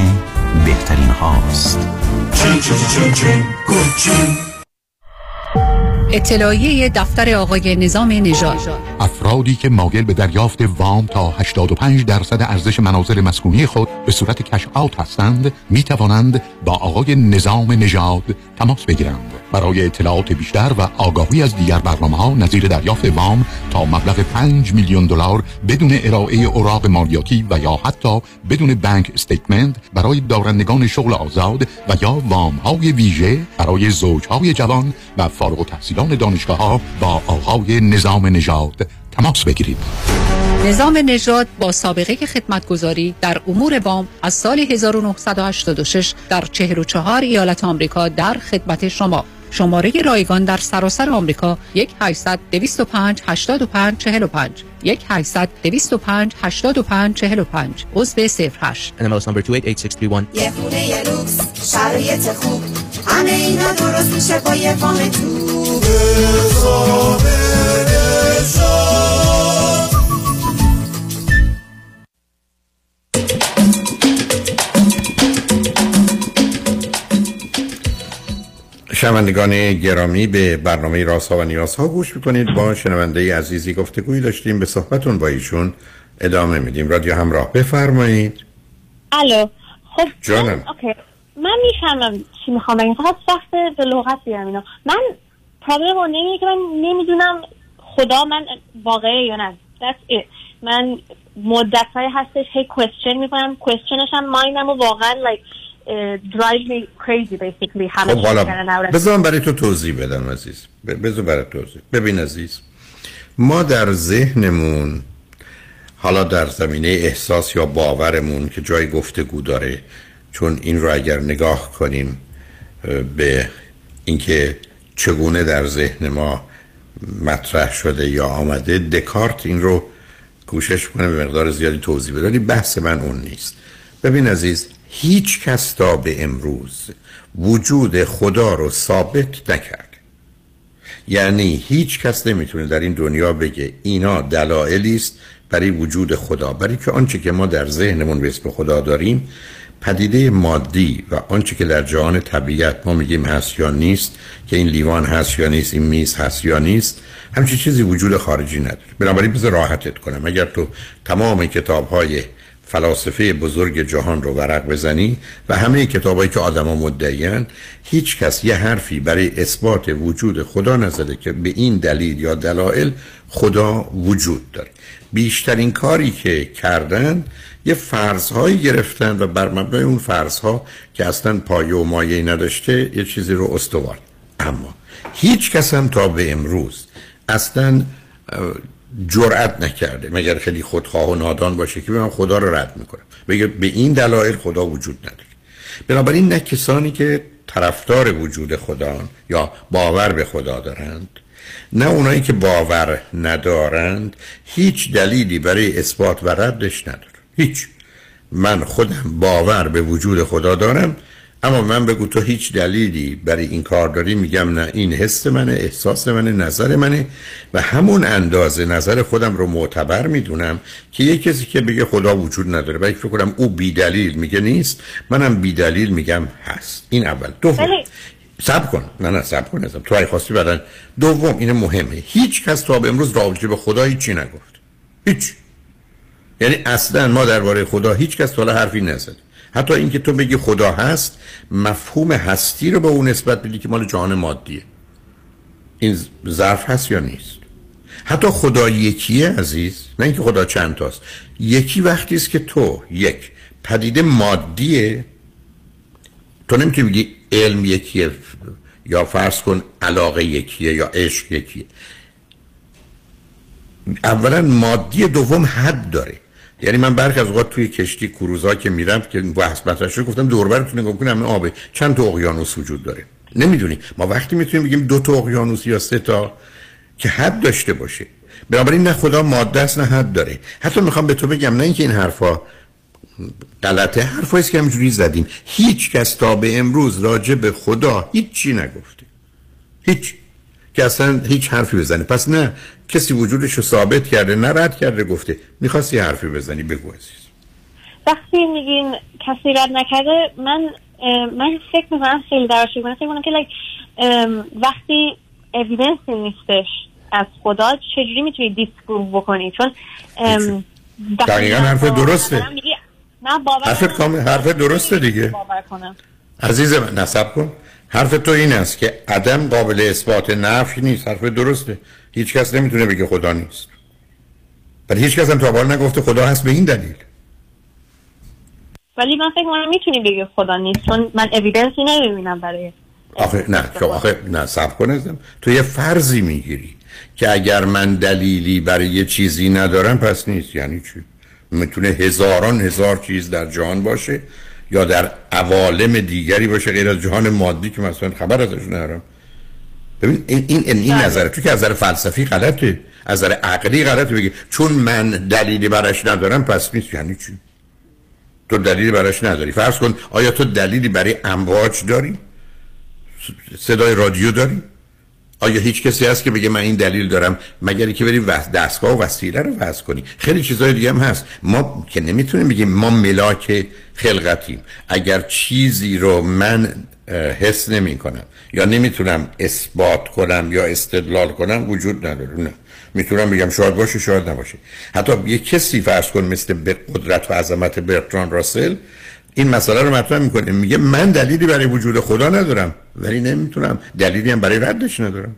بهترین هاست. چین چین چین چین گلچین. اطلاعیه دفتر آقای نظام نژاد. افرادی که مایل به دریافت وام تا 85 درصد ارزش منازل مسکونی خود به صورت کش آوت هستند می توانند با آقای نظام نژاد تماس بگیرند. برای اطلاعات بیشتر و آگاهی از دیگر برنامه ها نظیر دریافت وام تا مبلغ 5 میلیون دلار بدون ارائه اوراق مالیاتی و یا حتی بدون بانک استیتمنت برای دارندگان شغل آزاد و یا وام های ویژه برای زوجهای جوان و فارغ التحصیلان دانشگاه ها با آقای نظام نژاد تماس بگیرید. نظام نژاد با سابقه خدمتگذاری در امور وام از سال 1986 در 44 ایالت آمریکا در خدمت شما. شماره رایگان در سراسر آمریکا 1 800 205 85 45 1 800 205 85 45 عضو 08 NMLS number 288631 یه خونه یه لوکس شرایط خوب. همه اینا درست میشه با یه وام تو. شنوندگان گرامی به برنامه راسا و نیازها گوش می‌کنید. با شنونده عزیزی گفتگویی داشتیم. به صحبتون با ایشون ادامه میدیم. رادیو همراه بفرمایید. الو. خب جانم. من- اوکی. من می‌فهمم چی می‌خوام بگم. فقط سخت به لغت بیارم اینا من پرابلم اون اینه که من نمی‌دونم خدا من واقعه یا نه. That's it. من مدت های هستش هی کوشن می‌کنم. کوشنش هم مایندم و واقعا like drive me crazy basically همه خب حالا چیز بذار من برای تو توضیح بدم عزیز. بذار برای توضیح. ببین عزیز ما در ذهنمون حالا در زمینه احساس یا باورمون که جای گفتگو داره چون این رو اگر نگاه کنیم به اینکه چگونه در ذهن ما مطرح شده یا آمده دکارت این رو کوشش کنه به مقدار زیادی توضیح بده. ولی بحث من اون نیست. ببین عزیز هیچ کس تا به امروز وجود خدا رو ثابت نکرد. یعنی هیچ کس نمی‌تونه در این دنیا بگه اینا دلایلی است برای وجود خدا برای که آنچه که ما در ذهنمون به اسم خدا داریم پدیده مادی و آنچه که در جهان طبیعت ما میگیم هست یا نیست که این لیوان هست یا نیست این میز هست یا نیست همچی چیزی وجود خارجی نداره. بنابراین بذار راحتت کنم. اگر تو تمام کتاب های فلاسفه بزرگ جهان رو ورق بزنی و همه کتابایی که آدما مدعیان هیچ کس یه حرفی برای اثبات وجود خدا نزده که به این دلیل یا دلایل خدا وجود داره. بیشترین کاری که کردن یه فرضهایی گرفتن و بر مبنای اون فرضها که اصلا پایه و مایه نداشته یه چیزی رو استوار. اما هیچ کس هم تا به امروز اصلا جرأت نکرده مگر خیلی خودخواه و نادان باشه که من خدا رو رد می‌کنم بگه به این دلایل خدا وجود نداره. بنابراین نه کسانی که طرفدار وجود خدا یا باور به خدا دارند نه اونایی که باور ندارند هیچ دلیلی برای اثبات و ردش نداره هیچ. من خودم باور به وجود خدا دارم اما من بگو تو هیچ دلیلی برای این کار داری؟ میگم نه این حس منه احساس منه نظر منه و همون اندازه نظر خودم رو معتبر می‌دونم که یه کسی که بگه خدا وجود نداره و فکر کنم او بی دلیل میگه نیست منم بی دلیل میگم هست. این اول. دوم. سب کن. نه نه سب کن ازم. تو ای خواستی بعدن دوم این مهمه. هیچ کس تا به امروز راجع به خدا هیچی نگفت. هیچ. یعنی اصلا ما درباره خدا هیچ کس حالا حرفی نزد حتی اینکه تو بگی خدا هست مفهوم هستی رو به اون نسبت بدی که مال جهان مادیه. این ظرف هست یا نیست؟ حتی خدا یکیه عزیز نه اینکه خدا چند تاست. یکی وقتی است که تو یک پدیده مادیه تو نمی‌تونی بگی علم یکیه یا فرض کن علاقه یکیه یا عشق یکیه. اولا مادی دوم حد داره. یعنی من برخی از اوقات توی کشتی کروزا که میرم که بحث مطرح گفتم دور براتون نگاه کنم آبه چند تا اقیانوس وجود داره؟ نمی‌دونی. ما وقتی می‌تونیم بگیم دو تا اقیانوس یا سه تا که حد داشته باشه. بنابراین نه خدا ماده است نه حد داره. حتی می‌خوام به تو بگم نه اینکه این حرفا غلطه حرفایی که همجوری زدیم. هیچ کس تا به امروز راجع به خدا هیچ چی نگفته. هیچ. که اصلا هیچ حرفی بزنه پس نه کسی وجودش رو ثابت کرده نه رد کرده گفته می‌خواستی حرفی بزنی بگو عزیز. وقتی میگین کسی رد نکرده من من فکر می‌کنم خیلی درش فکر می‌کنم که وقتی اویدنسی نیستش از خدا چجوری می‌تونی دیسپروو بکنی؟ چون دقیقا حرف درسته. نه حرف کامل حرف درسته دیگه. باور کنم. عزیز من نصب کن. حرف تو این است که عدم قابل اثبات نفی نیست. حرف درسته. هیچ کس نمی‌تونه بگه خدا نیست. ولی هیچ کس هم تا نگفته خدا هست به این دلیل. ولی من فکر کنم می‌تونی بگه خدا نیست چون من اویدنسی نمی‌بینم برای آخه نه خب آخه نه سب کنه تو یه فرضی می‌گیری که اگر من دلیلی برای یه چیزی ندارم پس نیست. یعنی چی؟ می‌تونه هزاران هزار چیز در جهان باشه. یا در عوالم دیگری باشه غیر از جهان مادی که مثلا خبر ازش ندارم. ببین این این این, بله. نظر تو که از نظر فلسفی غلطه. از نظر عقلی غلطه. بگی چون من دلیلی براش ندارم پس نیست. یعنی چی؟ تو دلیلی براش نداری. فرض کن آیا تو دلیلی برای امواج داری؟ صدای رادیو داری؟ آیا هیچ کسی هست که بگه من این دلیل دارم؟ مگر که بری دستگاه و وسیله رو وضع کنی خیلی چیزای دیگه هم هست. ما که نمی‌تونیم بگیم ما ملاک خلقتیم. اگر چیزی رو من حس نمی کنم یا نمی‌تونم اثبات کنم یا استدلال کنم وجود نداره. نه. می‌تونم بگم شاید باشه شاید نباشه. حتی یه کسی فرض کن مثل به قدرت و عظمت برتران راسل این مسئله رو مطرح می‌کنه. میگه من دلیلی برای وجود خدا ندارم ولی نمی‌تونم. دلیلی هم برای ردش ندارم.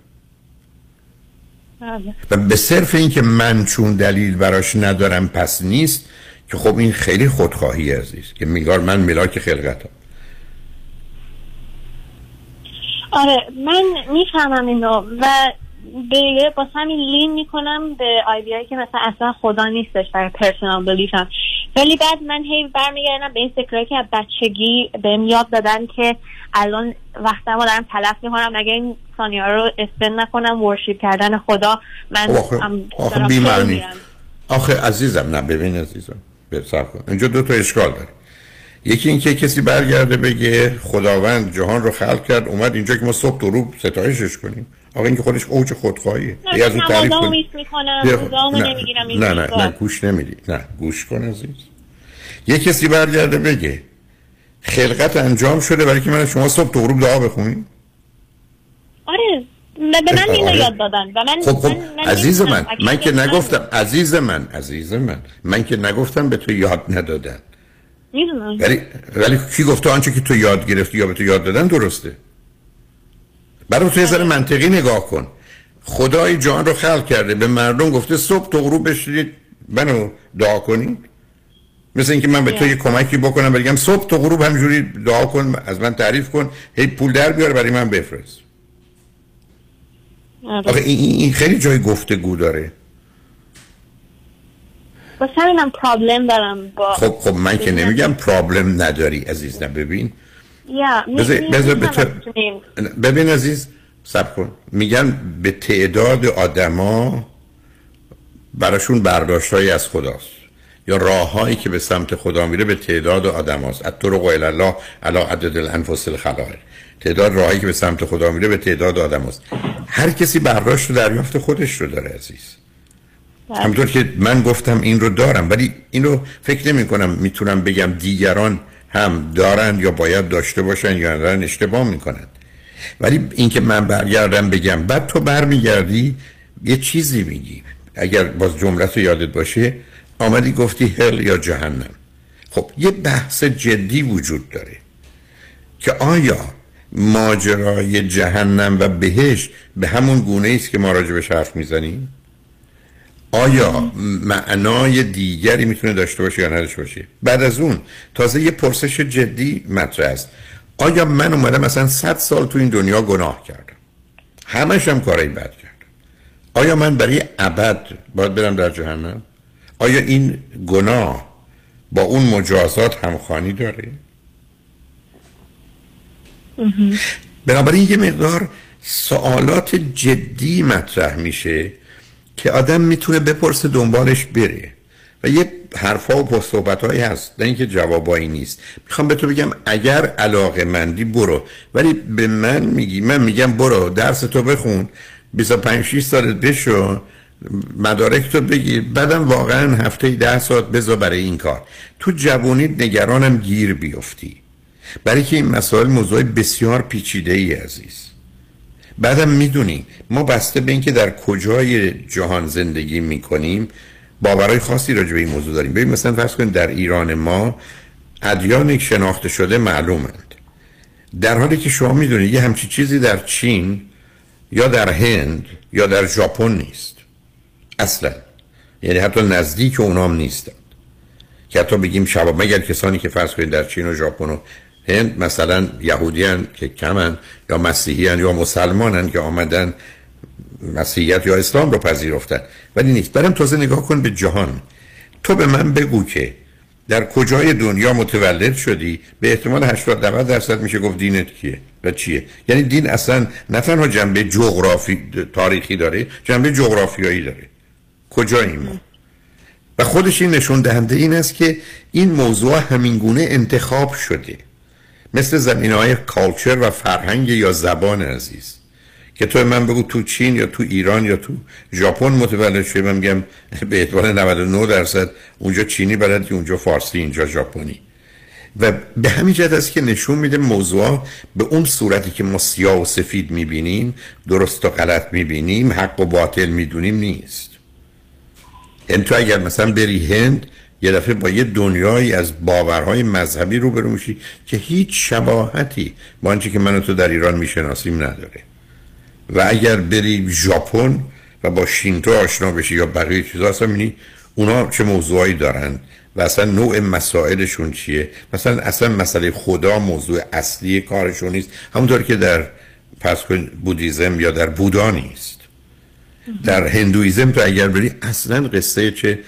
بله. و به صرف این که من چون دلیل براش ندارم پس نیست که خب این خیلی خودخواهی عزیز. که میگار من ملاک خلقتم. آره من می‌فهمم اینو و به با همین lean می‌کنم به idea یی که مثلا اصلا خدا نیستش برای personal belief م ولی بعد من هی برمیگردم به این فکرهایی که بچگی بهم یاد دادن که الان وقتا ما دارم تلف می‌کنم اگه این ثانیه رو spend نکنم worship کردن خدا من آخه, آخه بیمعنی آخه عزیزم نه ببین عزیزم صبر کن. اینجا دو تا اشکال داره. یکی اینکه کسی برگرده بگه خداوند جهان رو خلق کرد اومد اینجا که ما صبح تو رو ستایشش کنیم. آقا اینکه خودش اوج خودخواهیه نه از اون تعریف کنی. نه نه نه نه گوش نمیدی. نه گوش کن عزیز. یه کسی برگرده بگه خلقت انجام شده برای که من شما صبح تو غروب دعا بخونیم آره به من اینو یاد دادن و من خب خب عزیز من من که نگفتم عزیز من عزیز من من که نگفتم به تو یاد ندادن. می‌دونم. ولی ولی کی گفته آنچه که تو یاد گرفتی یا به تو یاد دادن درسته. برای تو یه ذره منطقی نگاه کن. خدای جان رو خلق کرده. به مردم گفته صبح تو غروب بشید منو دعا کنید مثل اینکه من به تو یه کمکی بکنم بگم صبح تو غروب همجوری دعا کن از من تعریف کن. هی پول در بیار برای من بفرست. آره. آخه این, خیلی جای گفتگو داره. بس همینم پرابلم دارم با خب خب من که نمیگم پرابلم نداری عزیز نه ببین عزیز سب کن. میگن به تعداد آدما براشون برداشت از خداست. یا راههایی که به سمت خدا میره به تعداد آدم هست الطرق الی الله علا عدد الانفس الخلائق. تعداد راهی که به سمت خدا میره به تعداد آدم هست هر کسی برداشت و دریافت خودش رو داره عزیز. همطور که من گفتم این رو دارم ولی این رو فکر نمی کنم می‌تونم بگم دیگران هم دارن یا باید داشته باشن یا دارن اشتباه می‌کنن ولی اینکه من برگردم بگم بعد تو برمیگردی یه چیزی میگی. اگر باز جملت رو یادت باشه آمدی گفتی هل یا جهنم. خب یه بحث جدی وجود داره که آیا ماجرای جهنم و بهش به همون گونه است که ما راجبش حرف می‌زنیم؟ آیا معنای دیگری می‌تونه داشته باشه یا نداشته باشه؟ بعد از اون تازه یه پرسش جدی مطرح است. آیا من اومدم مثلا 100 سال تو این دنیا گناه کردم؟ همش هم کارای بد کردم. آیا من برای ابد باید برم در جهنم؟ آیا این گناه با اون مجازات همخانی داره؟ بنابراین یه مقدار سوالات جدی مطرح میشه که آدم می‌تونه بپرسه دنبالش بره. و یه حرفا و پست هایی هست. نه اینکه جوابایی نیست. می‌خوام به تو بگم اگر علاقه مندی برو. ولی به من میگی من میگم برو درس تو بخون. 25 6 سالت بشو. مدارک تو بگیر. بعدم واقعا هفته ده ساعت بذار برای این کار. تو جوونیت نگرانم گیر بیفتی. برای که این مسائل موضوع بسیار پیچیده ای عزیز. بعدم می‌دونی ما بسته به اینکه در کجای جهان زندگی می‌کنیم باورهای خاصی راجع به این موضوع داریم. ببین مثلا فرض کنید در ایران ما ادیان شناخته شده معلومند. در حالی که شما می‌دونید یه همچی چیزی در چین یا در هند یا در ژاپن نیست. اصلا. یعنی حتی نزدیک اونام نیستند. که حتی بگیم شباب مگر کسانی که فرض کنید در چین و ژاپن و هند مثلا یهودیان که کمن یا مسیحیان یا مسلمانن که آمدن مسیحیت یا اسلام رو پذیرفتن. ولی نیست. برم تازه نگاه کن به جهان. تو به من بگو که در کجای دنیا متولد شدی؟ به احتمال 80 90 درصد میشه گفت دینت کیه و چیه. یعنی دین اصلا نه تنها جنبه جغرافی تاریخی داره جنبه جغرافیایی داره. کجایی ما؟ و خودش این نشون دهنده این است که این موضوع همینگونه انتخاب شده. مثل زمین های کالچر و فرهنگ یا زبان عزیز. که تو من بگو تو چین یا تو ایران یا تو ژاپن متولد شده من میگم به اعتبار 99 درصد اونجا چینی بلدی اونجا فارسی اینجا ژاپنی. و به همین جهت است که نشون میده موضوع به اون صورتی که ما سیاه و سفید می‌بینیم درست و غلط می‌بینیم حق و باطل می‌دونیم نیست. این یعنی تو اگر مثلا بری هند یه دفعه با یه دنیایی از باورهای مذهبی روبرو میشی که هیچ شباهتی با آنچه که من تو در ایران می‌شناسیم نداره. و اگر بری ژاپن و با شینتو آشنا بشی یا بقیه چیزا اصلا می‌بینی اونا چه موضوعایی دارن و اصلا نوع مسائلشون چیه؟ مثلا اصلا مسئله خدا موضوع اصلی کارشون نیست. همونطور که در پس بودیزم یا در بودا نیست. در هندویزم تو اگر بری اصلا قصه چه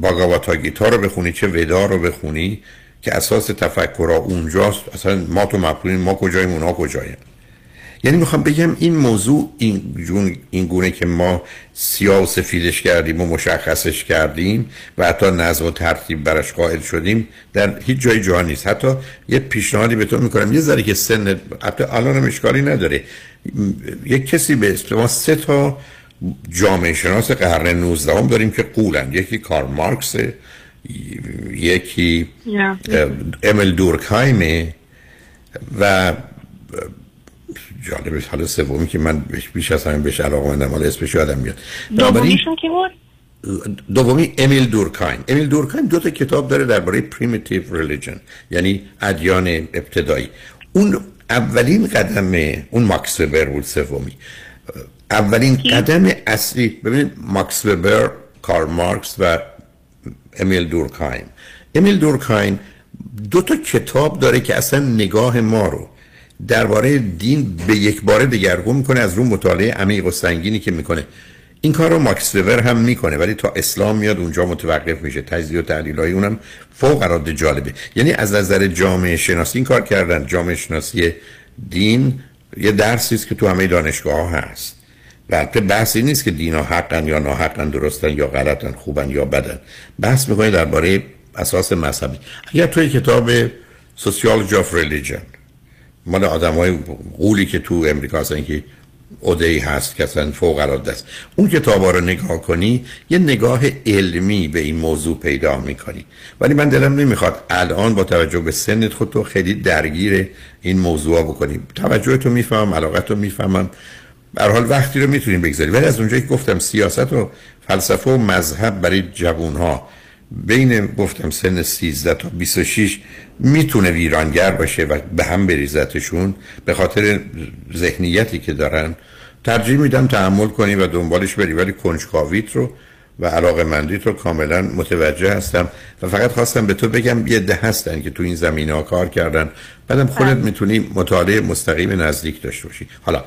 باگاواتا گیتا رو بخونی چه ودا رو بخونی که اساس تفکر اونجاست. اصلا ما تو مفهومیم ما کجاییم اونا کجاییم. یعنی می‌خوام بگم این موضوع این, جون این گونه که ما سیاه و سفیدش کردیم و مشخصش کردیم و حتی نظم و ترتیب برش قائل شدیم در هیچ جای جهان نیست. حتی یه پیشنهادی به تو می‌کنم. یه ذره که سن حتی الان هم اشکالی نداره. یک کسی به ما سه تا جامعه شناس قرن 19 هم داریم که غولن. یکی کار مارکس یکی امیل دورکایمه و جالب حالا سومی که من بیش از همین بهش علاقه مندم حالا اسمش یادم میاد. دومیشون کی بود؟ دومی امیل دورکایم امیل دورکایم دو تا کتاب داره درباره primitive religion یعنی ادیان ابتدایی. اون اولین قدم اون ماکس وبر بود سومی. اولین قدم اصلی ببینید ماکس وبر کار مارکس و امیل دورکایم امیل دورکایم دو تا کتاب داره که اصلا نگاه ما رو درباره دین به یک باره دگرگون می‌کنه از رو مطالعه عمیق و سنگینی که می‌کنه. این کار رو ماکس وبر هم می‌کنه ولی تا اسلام میاد اونجا متوقف میشه. تجزیه و تحلیل های اونم فوق العاده جالبه. یعنی از نظر جامعه شناسی این کار کردن. جامعه شناسی دین یه درسی است که تو همه دانشگاه ها هست. البته بحثی نیست که دینا حقن یا ناحقن درستن یا غلطن خوبن یا بدن. بحث می‌کنه درباره اساس مذهبی. اگر توی کتاب سوسیال جاف ریلیجن مال آدم های قولی که تو امریکا هستن که ای هست که اصلا فوق العاده است اون کتاب رو نگاه کنی یه نگاه علمی به این موضوع پیدا می‌کنی. ولی من دلم نمی‌خواد الان با توجه به سنت خود تو خیلی درگیر این موضوع بکنی. توجه تو می‌فهمم علاقت رو می‌فهمم. در حال وقتی رو می‌تونیم بگذاریم. ولی از اونجایی که گفتم سیاست و فلسفه و مذهب برای جوون ها بین گفتم سن 13 تا 26 می‌تونه ویرانگر باشه و به هم بریزتشون به خاطر ذهنیتی که دارن. ترجیح میدم تحمل کنی و دنبالش بری ولی کنجکاویت رو و علاقه مندیت رو کاملا متوجه هستم و فقط خواستم به تو بگم یه ده هستن که تو این زمینه ها کار کردن. بعدم خودت بله. می‌تونی مطالعه مستقیم نزدیک داشته باشی. حالا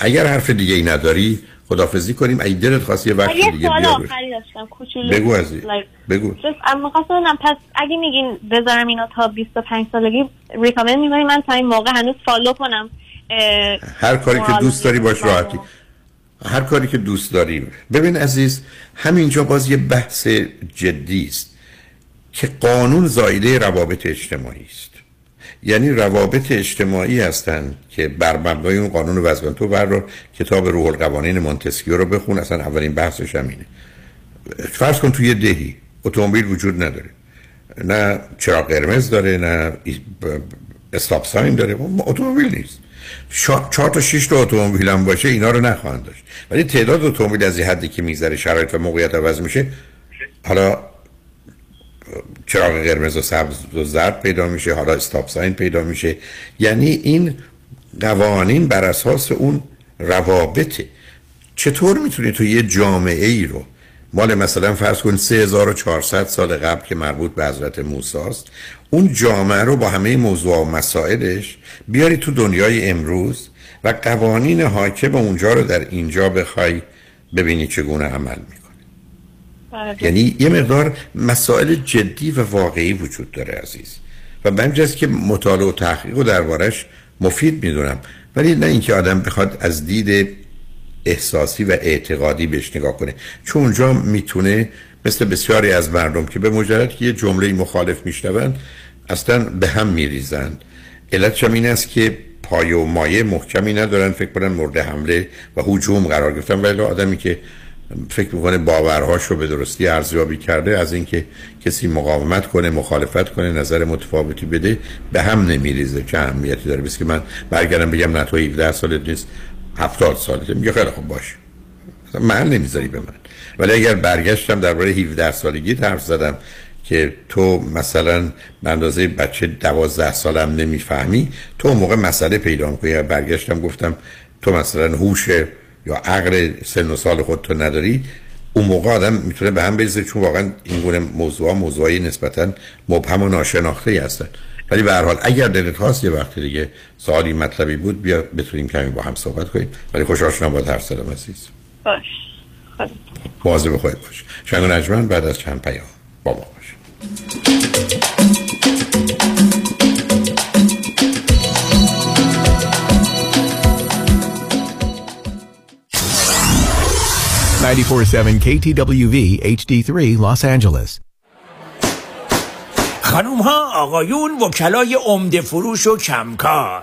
اگر حرف دیگه ای نداری خدافزی کنیم. اگه دلت خواست یه وقت دیگه آخری داشتم کوچولو. بگو ازی بگو. اما خواستم پس اگه میگین بذارم اینا تا 25 سالگی ریکامند می‌کنی من تا این موقع هنوز فالو کنم هر کاری که دوست داری باش راحتی. هر کاری که دوست داری. ببین عزیز همینجا باز یه بحث جدی است که قانون زایده روابط اجتماعی است. یعنی روابط اجتماعی هستند که بر مبنای اون قانون وضع تو بر کتاب روح القوانین مونتسکیو رو بخون اصلا اولین بحثش همینه فرض کن توی دهی اتومبیل وجود نداره. نه چراغ قرمز داره نه استاپ ساین داره. اتومبیل نیست. چهار تا شش تا اتومبیل هم باشه اینا رو نخواهند داشت. ولی تعداد اتومبیل از حدی که می‌ذاره شرایط و موقعیت عوض میشه حالا چراغ قرمز و سبز و زرد پیدا میشه حالا استاپ ساین پیدا میشه یعنی این قوانین بر اساس اون روابطه چطور می‌تونی تو یه جامعه ای رو مال مثلا فرض کن 3400 سال قبل که مربوط به حضرت موسی است اون جامعه رو با همه موضوع و مسائلش بیاری تو دنیای امروز و قوانین حاکم اونجا رو در اینجا بخوای ببینی چگونه عمل می‌کنه. یعنی یه مقدار مسائل جدی و واقعی وجود داره عزیز. و من که مطالعه و تحقیق و دربارش مفید می‌دونم. ولی نه اینکه آدم بخواد از دید احساسی و اعتقادی بهش نگاه کنه. چون اونجا می‌تونه مثل بسیاری از مردم که به مجرد که یه جمله مخالف میشنوند اصلا به هم میریزند علت این است که پای و مایه محکمی ندارن فکر کنن مورد حمله و هجوم قرار گرفتن. ولی آدمی که فکر می‌کنه باورهاش رو به درستی ارزیابی کرده از اینکه کسی مقاومت کنه مخالفت کنه نظر متفاوتی بده به هم نمیریزه چه اهمیتی داره. بس که من برگردم بگم نه تو 17 سالت نیست 70 سالته. میگه خیلی خوب باشه من نمی‌ذاری به من. ولی اگر برگشتم درباره 17 سالگی حرف زدم که تو مثلا به اندازه بچه دوازده سالم نمی‌فهمی تو موقع مسئله پیدا می‌کنی. برگشتم گفتم تو مثلا هوش یا عقل سن و سال خودتو نداری اون موقع آدم می‌تونه به هم بریزه چون واقعا این گونه موضوع موضوعی نسبتا مبهم و ناشناخته ای هستن. ولی به هر حال اگر دلت خواست یه وقت دیگه سوالی مطلبی بود بیا بتونیم کمی با هم صحبت کنیم. ولی خوش آشنا با حرف زدم عزیز. باش. مواظب خودت باش شنگ نجمن بعد از چند پیام با ما باش. 947 KTWV HD3 Los Angeles. خانوم ها آقایون وکلای عمده فروش و کمکار.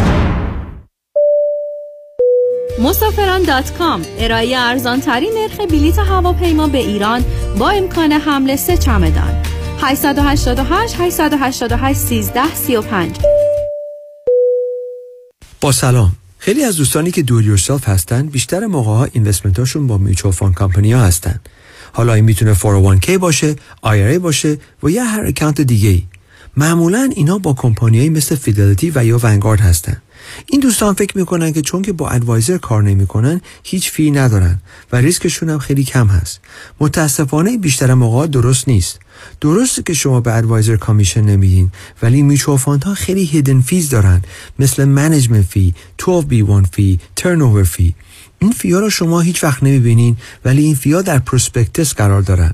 مسافران دات کام ارائه ارزان ترین نرخ بلیت هواپیما به ایران با امکان حمل سه چمدان. 888 888 13 35 با سلام. خیلی از دوستانی که do it yourself هستن بیشتر موقع ها investment هاشون با mutual fund company ها هستن. حالا این می‌تونه 401k باشه IRA باشه و یا هر اکانت دیگه ای معمولا اینا با کمپانیایی مثل فیدلیتی و یا ونگارد هستن. این دوستان فکر می‌کنن که چون که با advisor کار نمی‌کنن هیچ fee ندارن و ریسکشون هم خیلی کم هست. متاسفانه بیشتر موقع درست نیست. درسته که شما به advisor commission نمیدین ولی mutual fund ها خیلی hidden fees دارن مثل management fee 12B1 fee ترن fee این fee ا رو شما هیچ وقت نمی‌بینین ولی این fee ا در prospectus قرار دارن.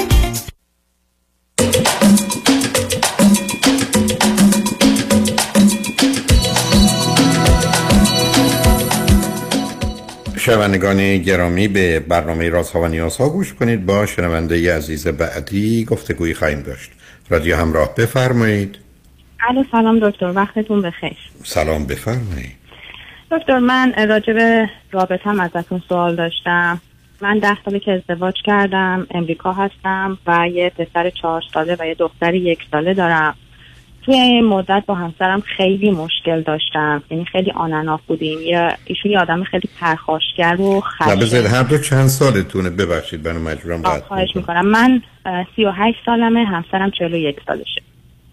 شنوندگان گرامی به برنامه رازها و نیازها گوش کنید. با شنونده عزیز بعدی گفتگویی خواهیم داشت. رادیو همراه بفرمایید. الو سلام دکتر وقتتون بخیر. سلام بفرمایید. دکتر من راجع به رابطم ازتون سوال داشتم. من ده ساله که ازدواج کردم امریکا هستم و یه پسر چهار ساله و یه دختر یک ساله دارم. توی این مدت با همسرم خیلی مشکل داشتم. یعنی خیلی آنناف بودیم. یا ایشون یه آدم خیلی پرخاشگر و بذارید هر دو چند سالتونه. ببخشید من مجبورم خواهش کنم. می‌کنم. من سی و هشت سالمه همسرم چهل و یک سالشه.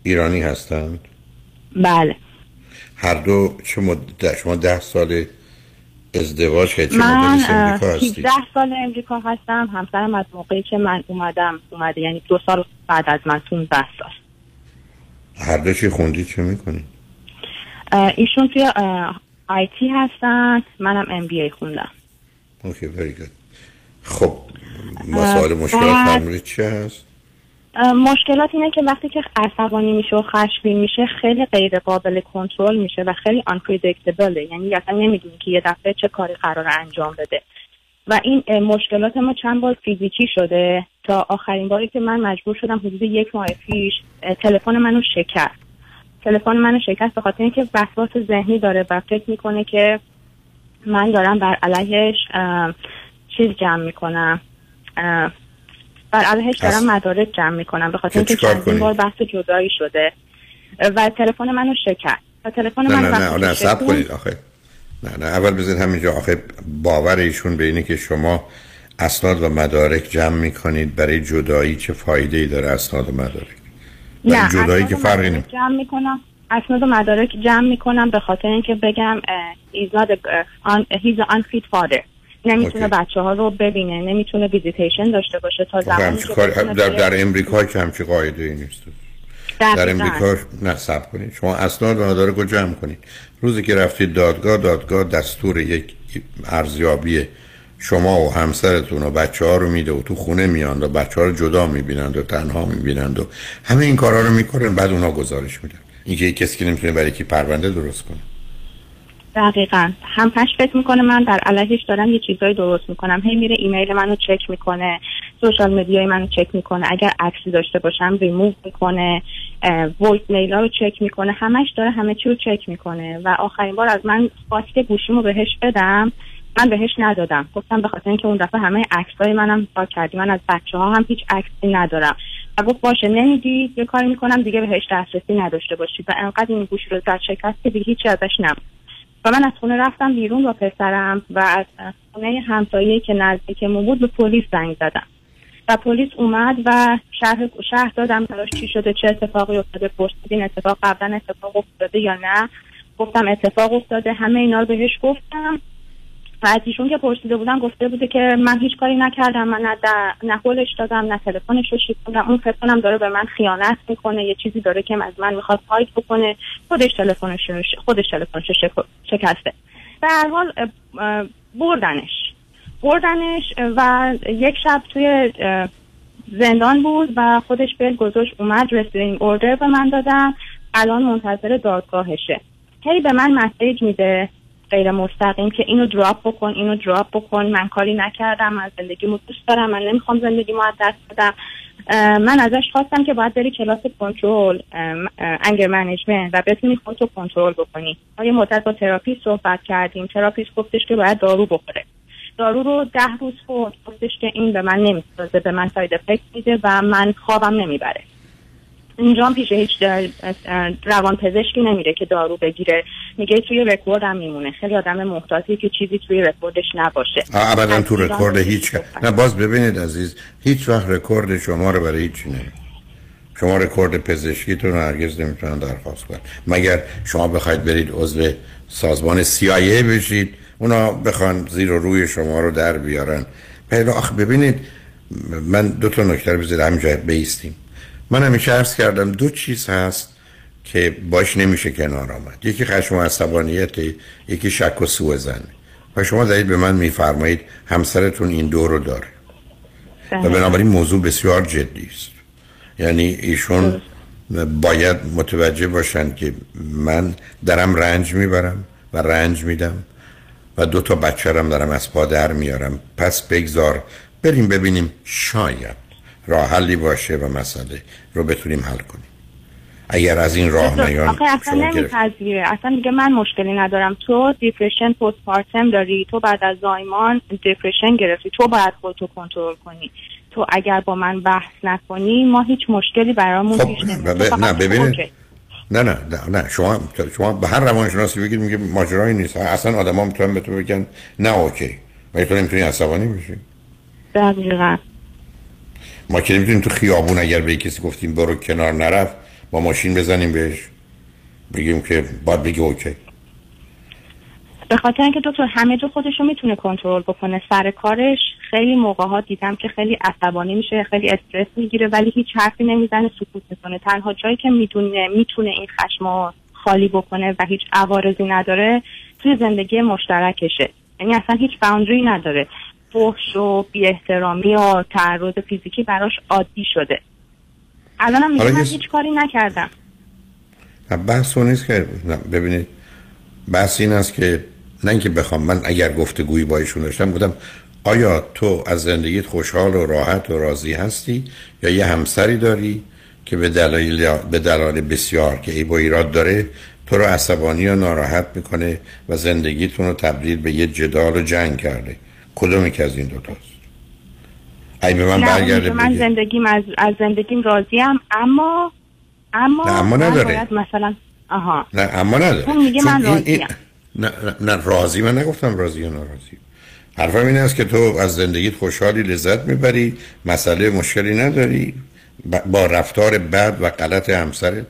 ایرانی هستند بله. هر دو چه مدت شما ده سال ازدواج که چه من 17 سال امریکا هستم. همسرم از موقعی که من اومدم اومده یعنی دو سال بعد از من 15 سال هر دو چی خوندی چه می‌کنی؟ ایشون توی آیتی هستن. منم ام بی ای خوندم. اوکی very good. خب مسائل مشکلات فرمودید چه هست؟ مشکلات اینه که وقتی که عصبانی میشه و خشمگین میشه خیلی غیر قابل کنترل میشه و خیلی unpredictable. یعنی اصلا نمی‌دونی که یه دفعه چه کاری قرار انجام بده. و این مشکلات ما چند بار فیزیکی شده؟ تا آخرین باری که من مجبور شدم حدود یک ماه پیش تلفن منو شکست. تلفن منو شکست به خاطر اینکه وسواس ذهنی داره و فکر می‌کنه که من دارم بر علیهش چیز جمع می‌کنم. بر علیهش دارم مدارک جمع می‌کنم به خاطر که اینکه چندین؟ بار بحث جدایی شده. و تلفن منو شکست. و تلفن نه من نه نه نه شکست- کنید آخه. نه نه اول بذارید همینجا. آخه باور ایشون به اینه که شما اسناد و مدارک جمع می‌کنید. برای جدایی چه فایده ای داره اسناد و مدارک؟ نه جدایی که فرقی نمی‌کنه جمع می‌کنم. اسناد و مدارک جمع می‌کنم به خاطر اینکه بگم اه، he's not a, uh, un, he's an unfit father. نمی‌تونه. بچه ها رو ببینه نمی‌تونه ویزیتیشن داشته باشه تا زمانی همچی که در, بره- در امریکا که همچی قاعده ای نیست. در. امریکا نه سب کنید. شما اسناد و مدارک رو جمع کنید. روزی که رفتید دادگاه دادگاه دستور یک ارزیابی شما و همسرتون و بچه ها رو میده و تو خونه میان و بچه ها رو جدا می‌بینند و تنها می‌بینند و همه این کارا رو می‌کنن بعد اونا گزارش میدن. اینکه یک کسی که نمی‌تونه برای کی پرونده درست کنه. دقیقا. هم فکر می‌کنه من در علیهش دارم یه چیزایی درست می‌کنم. هی میره ایمیل منو چک می‌کنه social media ی منو چک می‌کنه. اگر عکسی داشته باشم ریموو می‌کنه وایس میل رو چک می‌کنه. همش داره همه چی رو چک می‌کنه. و آخرین بار از من که گوشیمو بهش بدم. من بهش ندادم. گفتم به خاطر اینکه اون دفعه همه عکسای منم پاک کردی. من از بچه ها هم هیچ عکسی ندارم. و گفت باشه نمیدی؟ یه کاری می‌کنم دیگه بهش دسترسی نداشته باشی. و انقدر این گوشی رو زد شکست که دیگه هیچی ازش نموند و من از خونه رفتم بیرون با پسرم و از خونه همسایه که نزدیکمون بود به پلیس زنگ زدم. و پلیس اومد و شهر شهر دادم براش چی شده چه اتفاقی افتاده پرسیدین اتفاق قبلا اتفاق افتاده یا نه. گفتم اتفاق افتاده همه اینا رو بهش گفتم. و از ایشون که پرسیده بودم گفته بوده که من هیچ کاری نکردم من نه نه هولش دادم نه تلفنش رو شیفتم اون فکر داره به من خیانت می‌کنه یه چیزی داره که از من می‌خواد هاید بکنه. خودش تلفنش خودش تلفنش شکسته. در هر حال بردنش. بردنش و یک شب توی زندان بود و خودش بل گذاشت اومد رسیدینگ اوردر به من دادم الان منتظر دادگاهشه. هی به من مسیج میده. غیر مستقیم که اینو دراپ بکن اینو دراپ بکن. من کاری نکردم من زندگیمو دوست دارم من نمی‌خوام زندگیمو از دست بدم. من ازش خواستم که باید بری کلاس کنترل anger management و بتونی خودتو کنترل بکنی. ما یه مدت با تراپی صحبت کردیم. تراپیست گفتش که باید دارو بخوره. دارو رو ده روز خورد گفتش که این به من نمی‌سازه به من side effect میده و من خوابم نمی‌بره. اینجا هم پیش هیچ روان پزشکی نمیره که دارو بگیره. میگه توی رکوردم میمونه. خیلی آدم محتاطی که چیزی توی رکوردش نباشه. ابدا تو رکورد هیچ نه باز ببینید عزیز هیچ وقت رکورد شما رو برای هیچی نمیده شما رکورد پزشکیتون رو هرگز نمی‌تونن درخواست کنن. مگر شما بخواید برید عضو سازمان CIA بشید اونا بخوان زیر و روی شما رو در بیارن؟ پیدا آخه ببینید من دو تا نکته رو بذارید همینجا بیستیم. من همیشه عرض کردم دو چیز هست که باش نمیشه کنار آمد. یکی خشم و عصبانیت یکی شک و سوء زن. و شما دارید به من میفرمایید همسرتون این دو رو داره. و بنابراین موضوع بسیار جدی است. یعنی ایشون باید متوجه باشند که من درم رنج می‌برم و رنج میدم و دو تا بچرم دارم از پا در میارم. پس بگذار بریم ببینیم شاید راه حلی باشه و مسئله رو بتونیم حل کنیم. اگر از این راه نیان آخه اصلا. نمیپذیره. اصلا دیگه من مشکلی ندارم. تو depression postpartum داری تو بعد از زایمان depression گرفتی. تو باید خودتو کنترل کنی. تو اگر با من بحث نکنی ما هیچ مشکلی برامون خب پیش نمیاد. نه ببینید. نه نه, نه. شما شما به هر روانشناسی بگید میگه ماجرایی نیست. اصلا آدما می‌تونن به تو بگن نه okay. ولی تو نمی‌تونی عصبانی بشی. دقیقا. ما که نمی‌تونیم تو خیابون اگر به کسی گفتیم برو کنار نرفت با ماشین بزنیم بهش. بگیم که باید بگی اوکی. به خاطر اینکه دکتر همه جو خودش رو می‌تونه کنترل بکنه. سر کارش خیلی موقع ها دیدم که خیلی عصبانی میشه خیلی استرس می‌گیره ولی هیچ حرفی نمی‌زنه سکوت می‌کنه. تنها جایی که می‌دونه می‌تونه این خشم خالی بکنه و هیچ عوارضی نداره توی زندگی مشترکشه. یعنی اصلا هیچ باوندری نداره. فحش و بی احترامی و تعرض فیزیکی براش عادی شده. الانم میگه من هیچ کاری نکردم. بحث اون نیست که ببینید. بحث این است که نه اینکه بخوام من اگر گفتگویی با ایشون داشتم بودم آیا تو از زندگیت خوشحال و راحت و راضی هستی یا یه همسری داری که به دلایل به دلایل بسیار که ای با ایراد داره تو رو عصبانی و ناراحت می‌کنه و زندگیتون رو تبدیل به یه جدال و جنگ کرده؟ کدومی که از این دوتاست ای به من برگرده من بگه. زندگیم از, از زندگیم راضیم اما اما نه، اما نداره. مثلا آها. نه اما نداره. اون میگه من راضیم. این- نه, نه, راضی من نگفتم راضی یا ناراضی. حرفم این است که تو از زندگیت خوشحالی لذت می‌بری مسئله مشکلی نداری با رفتار بد و غلط همسرت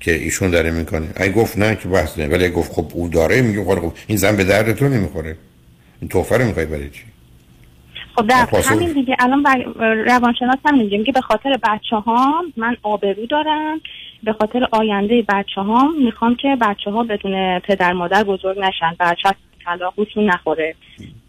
که ایشون داره می‌کنه. اگه گفت نه که بحث نه. ولی گفت خب او داره میگه خب این زن به درد تو نمی‌خوره. این توفه رو می‌خوای برای چی؟ خب در همین دیگه الان روانشناس هم میگه میگه به خاطر بچه هام من آبرو دارم. به خاطر آینده بچه هام می‌خوام که بچه ها بدون پدر مادر بزرگ نشن. برچسب طلاق روشون نخوره.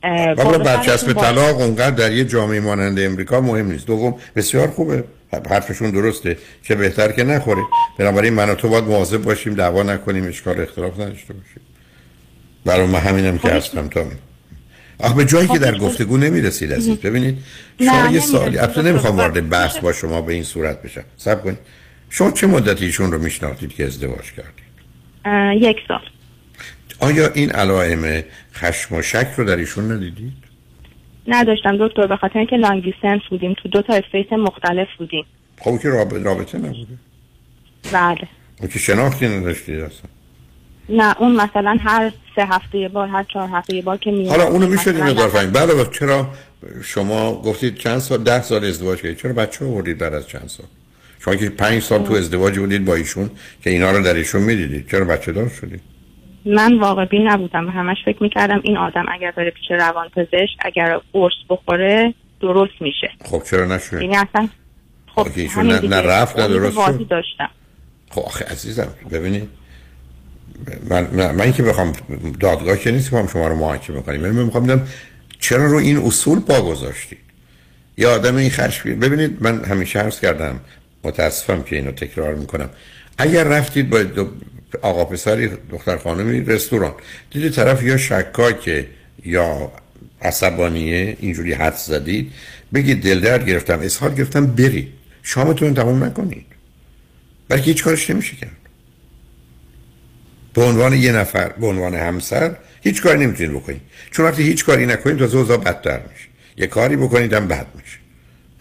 برچسب سرشون با- طلاق اونقدر در یه جامعه مانند امریکا مهم نیست. دوم بسیار خوبه. حرفشون درسته. که بهتر که نخوره. بنابراین من و تو باید مواظب باشیم دعوا نکنیم اشکال اختلاف نداشته باشیم. برای من همینم که هستم تا آخه به جایی که در گفتگو نمی‌رسید عزیز ببینید شما یه. سوالی. البته درسته. نمی‌خوام وارد بحث با شما به این صورت بشم. صبر کنید. شما چه مدتی ایشون رو میشناختید که ازدواج کردید؟ یک سال. آیا این علائم خشم و شک رو در ایشون ندیدید؟ نداشتم دکتر به خاطر اینکه لانگ دیستنس بودیم. تو دو تا استیت مختلف بودیم. خب که رابطه نبوده. بله. اون که شناختی نداشتید اصلا. نه اون مثلا هر سه هفته یه بار هر چهار هفته یه بار که می حالا اونو میشه مثلا مقدار فهمید بله وقت چرا شما گفتید چند سال ده سال ازدواج کردید؟ چرا بچه آوردید بعد از چند سال؟ شما که پنج سال تو ازدواج بودید با ایشون که اینا رو در ایشون می‌دیدید. چرا بچه دار شدید؟ من واقع بین نبودم و همش فکر می‌کردم این آدم اگر بره پیش روان پزشک اگر قرص بخوره درست میشه. خب چرا نشد؟ یعنی اصلا خب ایشون نه. نه رفت نه درست داشتم. خب آخه عزیزم ببینید. من, من, من که بخوام دادگاه که نیست شما رو محاکمه کنیم. من می‌خوام بدم چرا رو این اصول پا گذاشتید یا آدم این خشم ببینید من همیشه عرض کردم متاسفم که اینو تکرار می‌کنم. اگر رفتید با دو آقا پسری دختر خانمی رستوران دیدید طرف یا شکاکه یا عصبانیه اینجوری حد زدید بگید دل درد گرفتم اسهال گرفتم برید. شامتون تمام نکنید. برای که هیچ کارش نمیشه کرد. به عنوان یه نفر به عنوان همسر هیچ کاری نمی‌تونید بکنید. چون وقتی هیچ کاری نکنید تا اوضاع بدتر میشه. یه کاری بکنید هم بد میشه.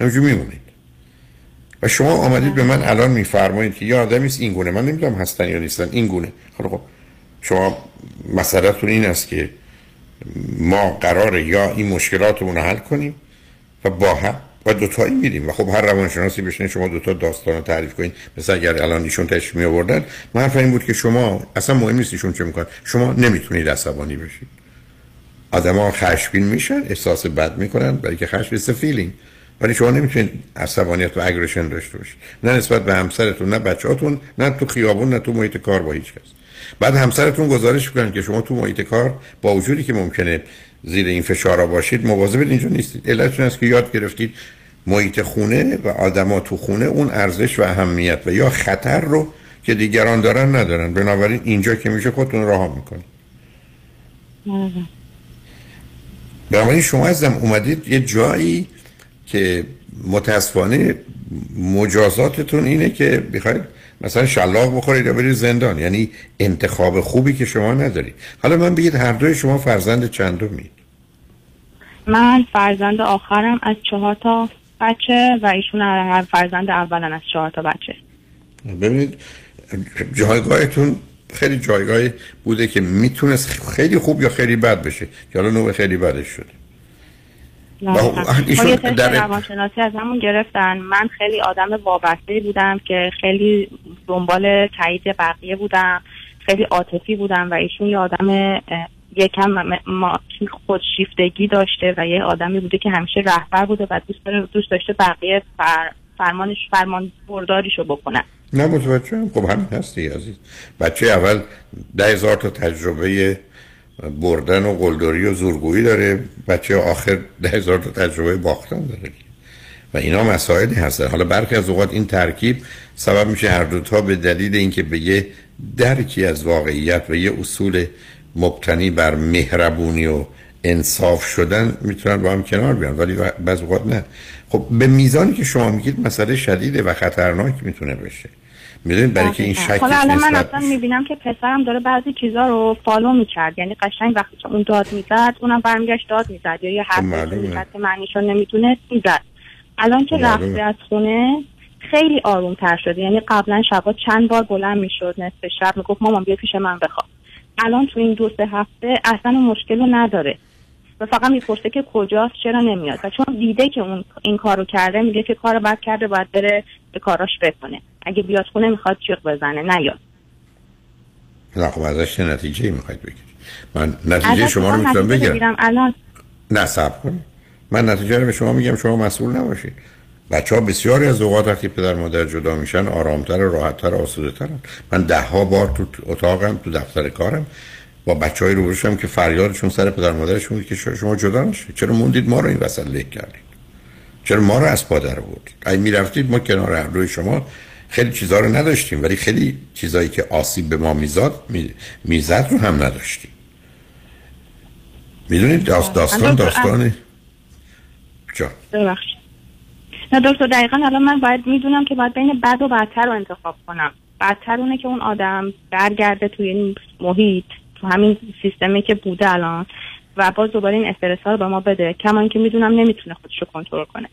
همینجور میمونید. و شما آمدید به من الان میفرمایید که یه آدمی است این گونه. من نمی‌دونم هستن یا نیستن این گونه. خب خب. شما مسئلهتون این است که ما قراره یا این مشکلاتمون رو حل کنیم و با هم و دوتایی میریم. و خب هر روانشناسی بشنه شما دوتا داستان رو تعریف کنید مثل اگر الان ایشون تشریف می آوردن من حرف این بود که شما اصلا مهم نیست ایشون چه می‌کنن. شما نمی‌تونید عصبانی بشید. آدما خشمگین میشن احساس بد می‌کنن برای که است feeling ولی شما نمی‌تونید عصبانیت و aggression داشته باشید. نه نسبت به همسرتون نه بچه‌هاتون نه تو خیابون نه تو محیط کار با هیچ کس. بعد همسرتون گزارش می‌کنن که شما تو محیط کار با وجودی که ممکنه زیر این فشارا باشید مواظب اینجا نیستید. علتش این است که یاد گرفتید محیط خونه و آدما تو خونه اون ارزش و اهمیت و یا خطر رو که دیگران دارن ندارن. بنابراین اینجا که میشه خودتون رها می‌کنید. بنابراین شما ازم اومدید یه جایی که متاسفانه مجازاتتون اینه که بخواید مثلا شلاق بخورید یا برید زندان. یعنی انتخاب خوبی که شما ندارید. حالا من بگید هر دوی شما فرزند چندمید من فرزند آخرم از چهار تا بچه و ایشون هر فرزند اولن از چهار تا بچه. ببینید جایگاهتون خیلی جایگاهی بوده که می‌تونست خیلی خوب یا خیلی بد بشه. که حالا نوع خیلی بدش شده. ایشون در- روانشناسی از همون گرفتن. من خیلی آدم وابسته بودم که خیلی دنبال تایید بقیه بودم خیلی عاطفی بودم و ایشون یه آدم یکم ما خودشیفتگی داشته و یه آدمی بوده که همیشه رهبر بوده و دوست داره دوست داشته بقیه فر فرمانش فرمان برداریشو بکنن نه متوجه خب همین هستی عزیز. بچه اول ده هزار تا تجربه بردن و قلدری و زورگویی داره. بچه آخر ده هزار تا تجربه باختن داره. و اینا مسائلی هستن. حالا برخی از اوقات این ترکیب سبب میشه هر دوتا به دلیل اینکه به یه درکی از واقعیت و یه اصول مبتنی بر مهربونی و انصاف شدن می‌تونن با هم کنار بیان. ولی بعض اوقات نه. خب به میزانی که شما میگید مسئله شدیده و خطرناک می‌تونه بشه. می‌دونید برای که این شکش حالا الان من اصلا می‌بینم که پسرم داره بعضی چیزا رو فالو می‌کرد. یعنی قشنگ وقتی که اون داد می‌زد اونم برمیگشت داد می‌زد. یا یه حرفی معلومه. می‌زد که معنیشو نمی‌تونه می‌زد. الان که. رفته از خونه خیلی آروم تر شده. یعنی قبلا شبا چند بار بلند می‌شد نصف شب می‌گفت مامان بیا پیش من بخواب. الان تو این دو سه هفته اصلا مشکل رو نداره. و فقط می‌پرسه که کجاست چرا نمیاد؟ و چون دیده که اون این کارو کرده میگه که کار بد کرده باید بره به کاراش بکنه اگه بیاد خونه می‌خواد جیغ بزنه نیاد. نه خب ازش نتیجه می‌خواید بگیرید؟ من نتیجه شما رو می‌تونم بگیرم. الان نه صبر کنید. من نتیجه رو به شما میگم شما مسئول نباشید. بچه ها بسیاری از اوقات وقتی پدر مادر جدا میشن آرامتر راحتتر آسوده ترن من ده ها بار تو اتاقم تو دفتر کارم با بچه های روبروشم که فریادشون سر پدر مادرشون بود که شما جدا نشید؟ چرا موندید ما رو این وسط له کردید؟ چرا ما رو از پادر بود اگه می‌رفتید ما کنار دوی شما خیلی چیزها رو نداشتیم ولی خیلی چیزایی که آسیب به ما میزاد می- می‌زد رو هم نداشتیم. می‌دونید داست داستان داستان جان. ببخشید. نه دکتر دقیقا الان من باید می‌دونم که باید بین بد و بدتر رو انتخاب کنم. بدتر اونه که اون آدم برگرده توی این محیط تو همین سیستمی که بوده الان. و باز دوباره این استرس ها رو به ما بده. کما که می‌دونم نمی‌تونه خودش رو کنترل کنه.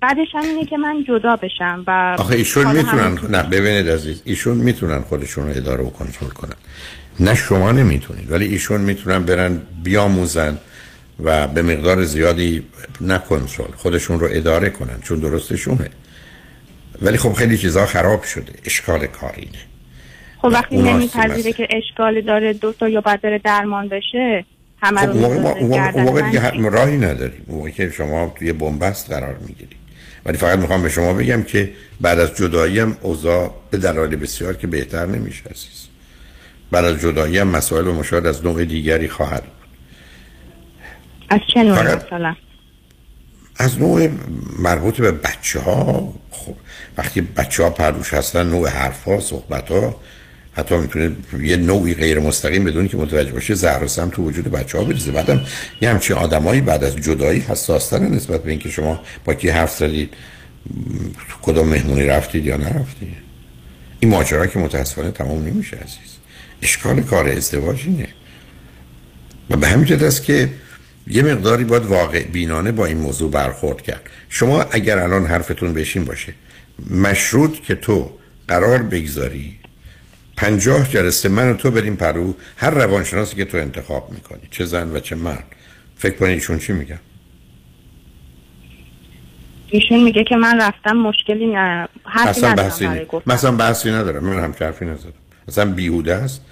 بعدش هم اینه که من جدا بشم و آخه ایشون می‌تونن نه ببینید عزیز ایشون می‌تونن خودشون رو اداره و کنترل کنن. نه شما نمی‌تونید ولی ایشون می‌تونن برن بیاموزن و به مقدار زیادی نه کنترل خودشون رو اداره کنن چون درستشونه. ولی خب خیلی چیزها خراب شده اشکال کارینه خب وقتی نمیپذیره که اشکالی داره دکتر یا باید درمان بشه همه خب موقع, حتم راهی نداریم. اون موقع که شما توی بنبست قرار می‌گیرید. ولی فقط می‌خوام به شما بگم که بعد از جدایی هم اوضاع به دلایل بسیار که بهتر نمیشه عزیز. بعد از جدایی هم مسائل و مشاهد از نوع دیگری خواهد بود. از چه نوع مثلا از نوع مربوط به بچه ها خب وقتی بچه ها پروش هستن نوع حرف ها صحبت ها حتی می‌تونه یه نوعی غیر مستقیم بدون که متوجه باشه زهر سم تو وجود بچه ها بریزه. بعدم یه همچین آدمایی بعد از جدایی حساستر نسبت به اینکه شما با کی حرف زدید کدام مهمونی رفتید یا نرفتید. این ماجرا که متاسفانه تمام نمیشه عزیز. اشکال کار ازدواج اینه. و به همین جهت است که یه مقداری باید واقع بینانه با این موضوع برخورد کرد. شما اگر الان حرفتون بشین باشه مشروط که تو قرار بگذاری پنجاه جلسه من و تو بریم پرو هر روانشناسی که تو انتخاب می‌کنی چه زن و چه مرد. فکر کنی ایشون چی میگن ایشون میگه که من رفتم مشکلی نه اصلا ندارم بحثی مثلا بحثی ندارم من هم حرفی نزدم. اصلا بیهوده است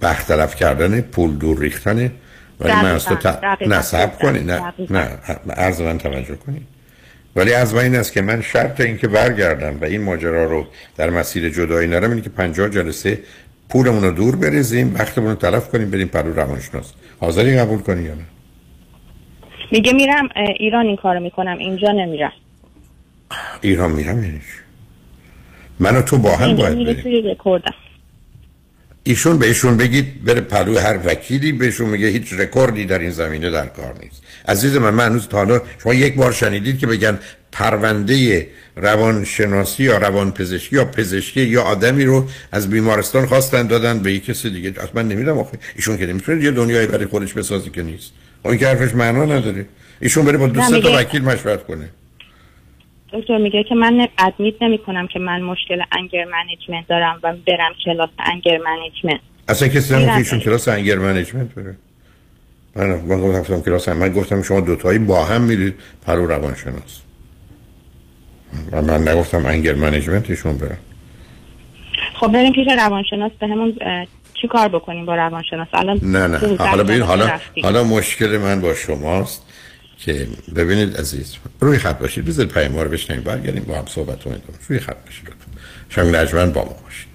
برطرف کردن پول دور ریختنه ولی من از تو دقیقاً، ت... سب کنی نه. نه عرض من توجه کنی. ولی از من این است که من شرط این که برگردم و این ماجرا رو در مسیر جدایی نرم اینه که پنجاه جلسه پولمون رو دور بریزیم وقتمون رو تلف کنیم بریم پرو روانشناس. حاضری قبول کنی یا نه؟ میگه میرم ایران این کارو می‌کنم اینجا نمیرم. ایران میرم یعنی؟ من و تو با هم باید بریم. توی رکوردم ایشون بهشون بگید بره پهلو هر وکیلی بهشون میگه هیچ رکوردی در این زمینه در کار نیست. عزیز من من هنوز تا حالا شما یک بار شنیدید که بگن پرونده روانشناسی یا روانپزشکی یا پزشکی یا آدمی رو از بیمارستان خواستن دادن به یک کسی دیگه. اصلا من نمی‌دونم آخه. ایشون که نمی‌تونه یه دنیایی برای خودش بسازی که نیست. اون که حرفش معنا نداره. ایشون بره با دو نه، سه تا وکیل مشورت کنه. دکتر میگه که من admit نمی کنم که من مشکل anger management دارم و برم کلاس انگر منیجمنت. اصلا کسی میرم. ایشون کلاس anger management بره. من من گفتم کلاس من گفتم شما دوتایی با هم میرید پهلو روانشناس. و من نگفتم anger management ایشون بره خب بریم پیش روانشناس به همون چی کار بکنیم با روانشناس؟ الان نه نه. حالا ببین حالا. حالا مشکل من با شماست که ببینید عزیز روی خط باشید بذارید پیام رو بشنوید برگردیم با هم صحبت کنیم. روی خط باشید شنگ نجمن با ما باشید.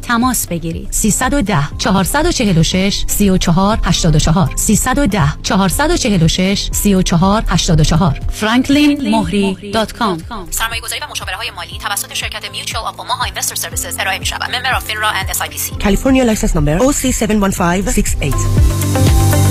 تماس بگیرید. 310 446 34 84 310 446 34 84 franklinmohri.com سرمایه گذاری و مشاوره های مالی توسط شرکت Mutual of Omaha Investor Services ارائه می شود member of FINRA and S California license number OC71568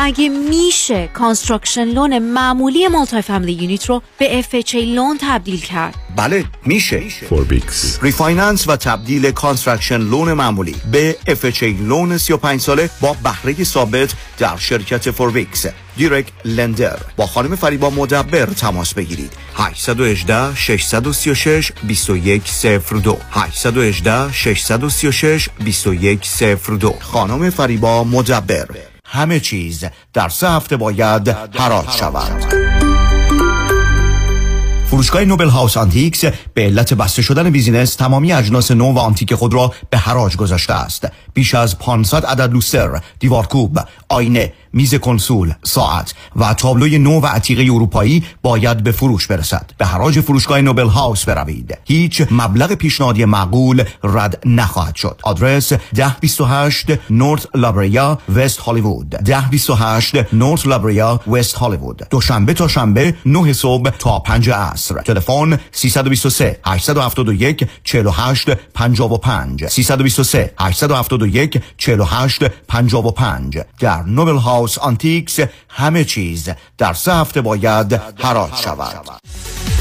مگه میشه construction loan معمولی multi-family unit رو به FHA loan تبدیل کرد؟ بله میشه. Forbix refinance و تبدیل construction loan معمولی به FHA loan 35 ساله با بهره ثابت در شرکت Forbix direct lender با خانم فریبا مدبر تماس بگیرید. 818 636 2102 818 636 2102 خانم فریبا مدبر. همه چیز در سه هفته باید حراج شود. فروشگاه Noble House Antiques به علت بسته شدن business تمامی اجناس نو و آنتیک خود را به حراج گذاشته است. بیش از 500 عدد لوستر دیوارکوب آینه میز کنسول ساعت و تابلوی نو و عتیقه اروپایی باید به فروش برسد. به حراج فروشگاه Noble House بروید. هیچ مبلغ پیشنهادی معقول رد نخواهد شد. آدرس 1028 North La Brea West Hollywood. 1028 North La Brea West Hollywood. دوشنبه تا شنبه 9 صبح تا 5 عصر تلفن 323 871 48 55 323 871 48 55 در Noble House Antiques همه چیز در سه هفته باید حراج شود.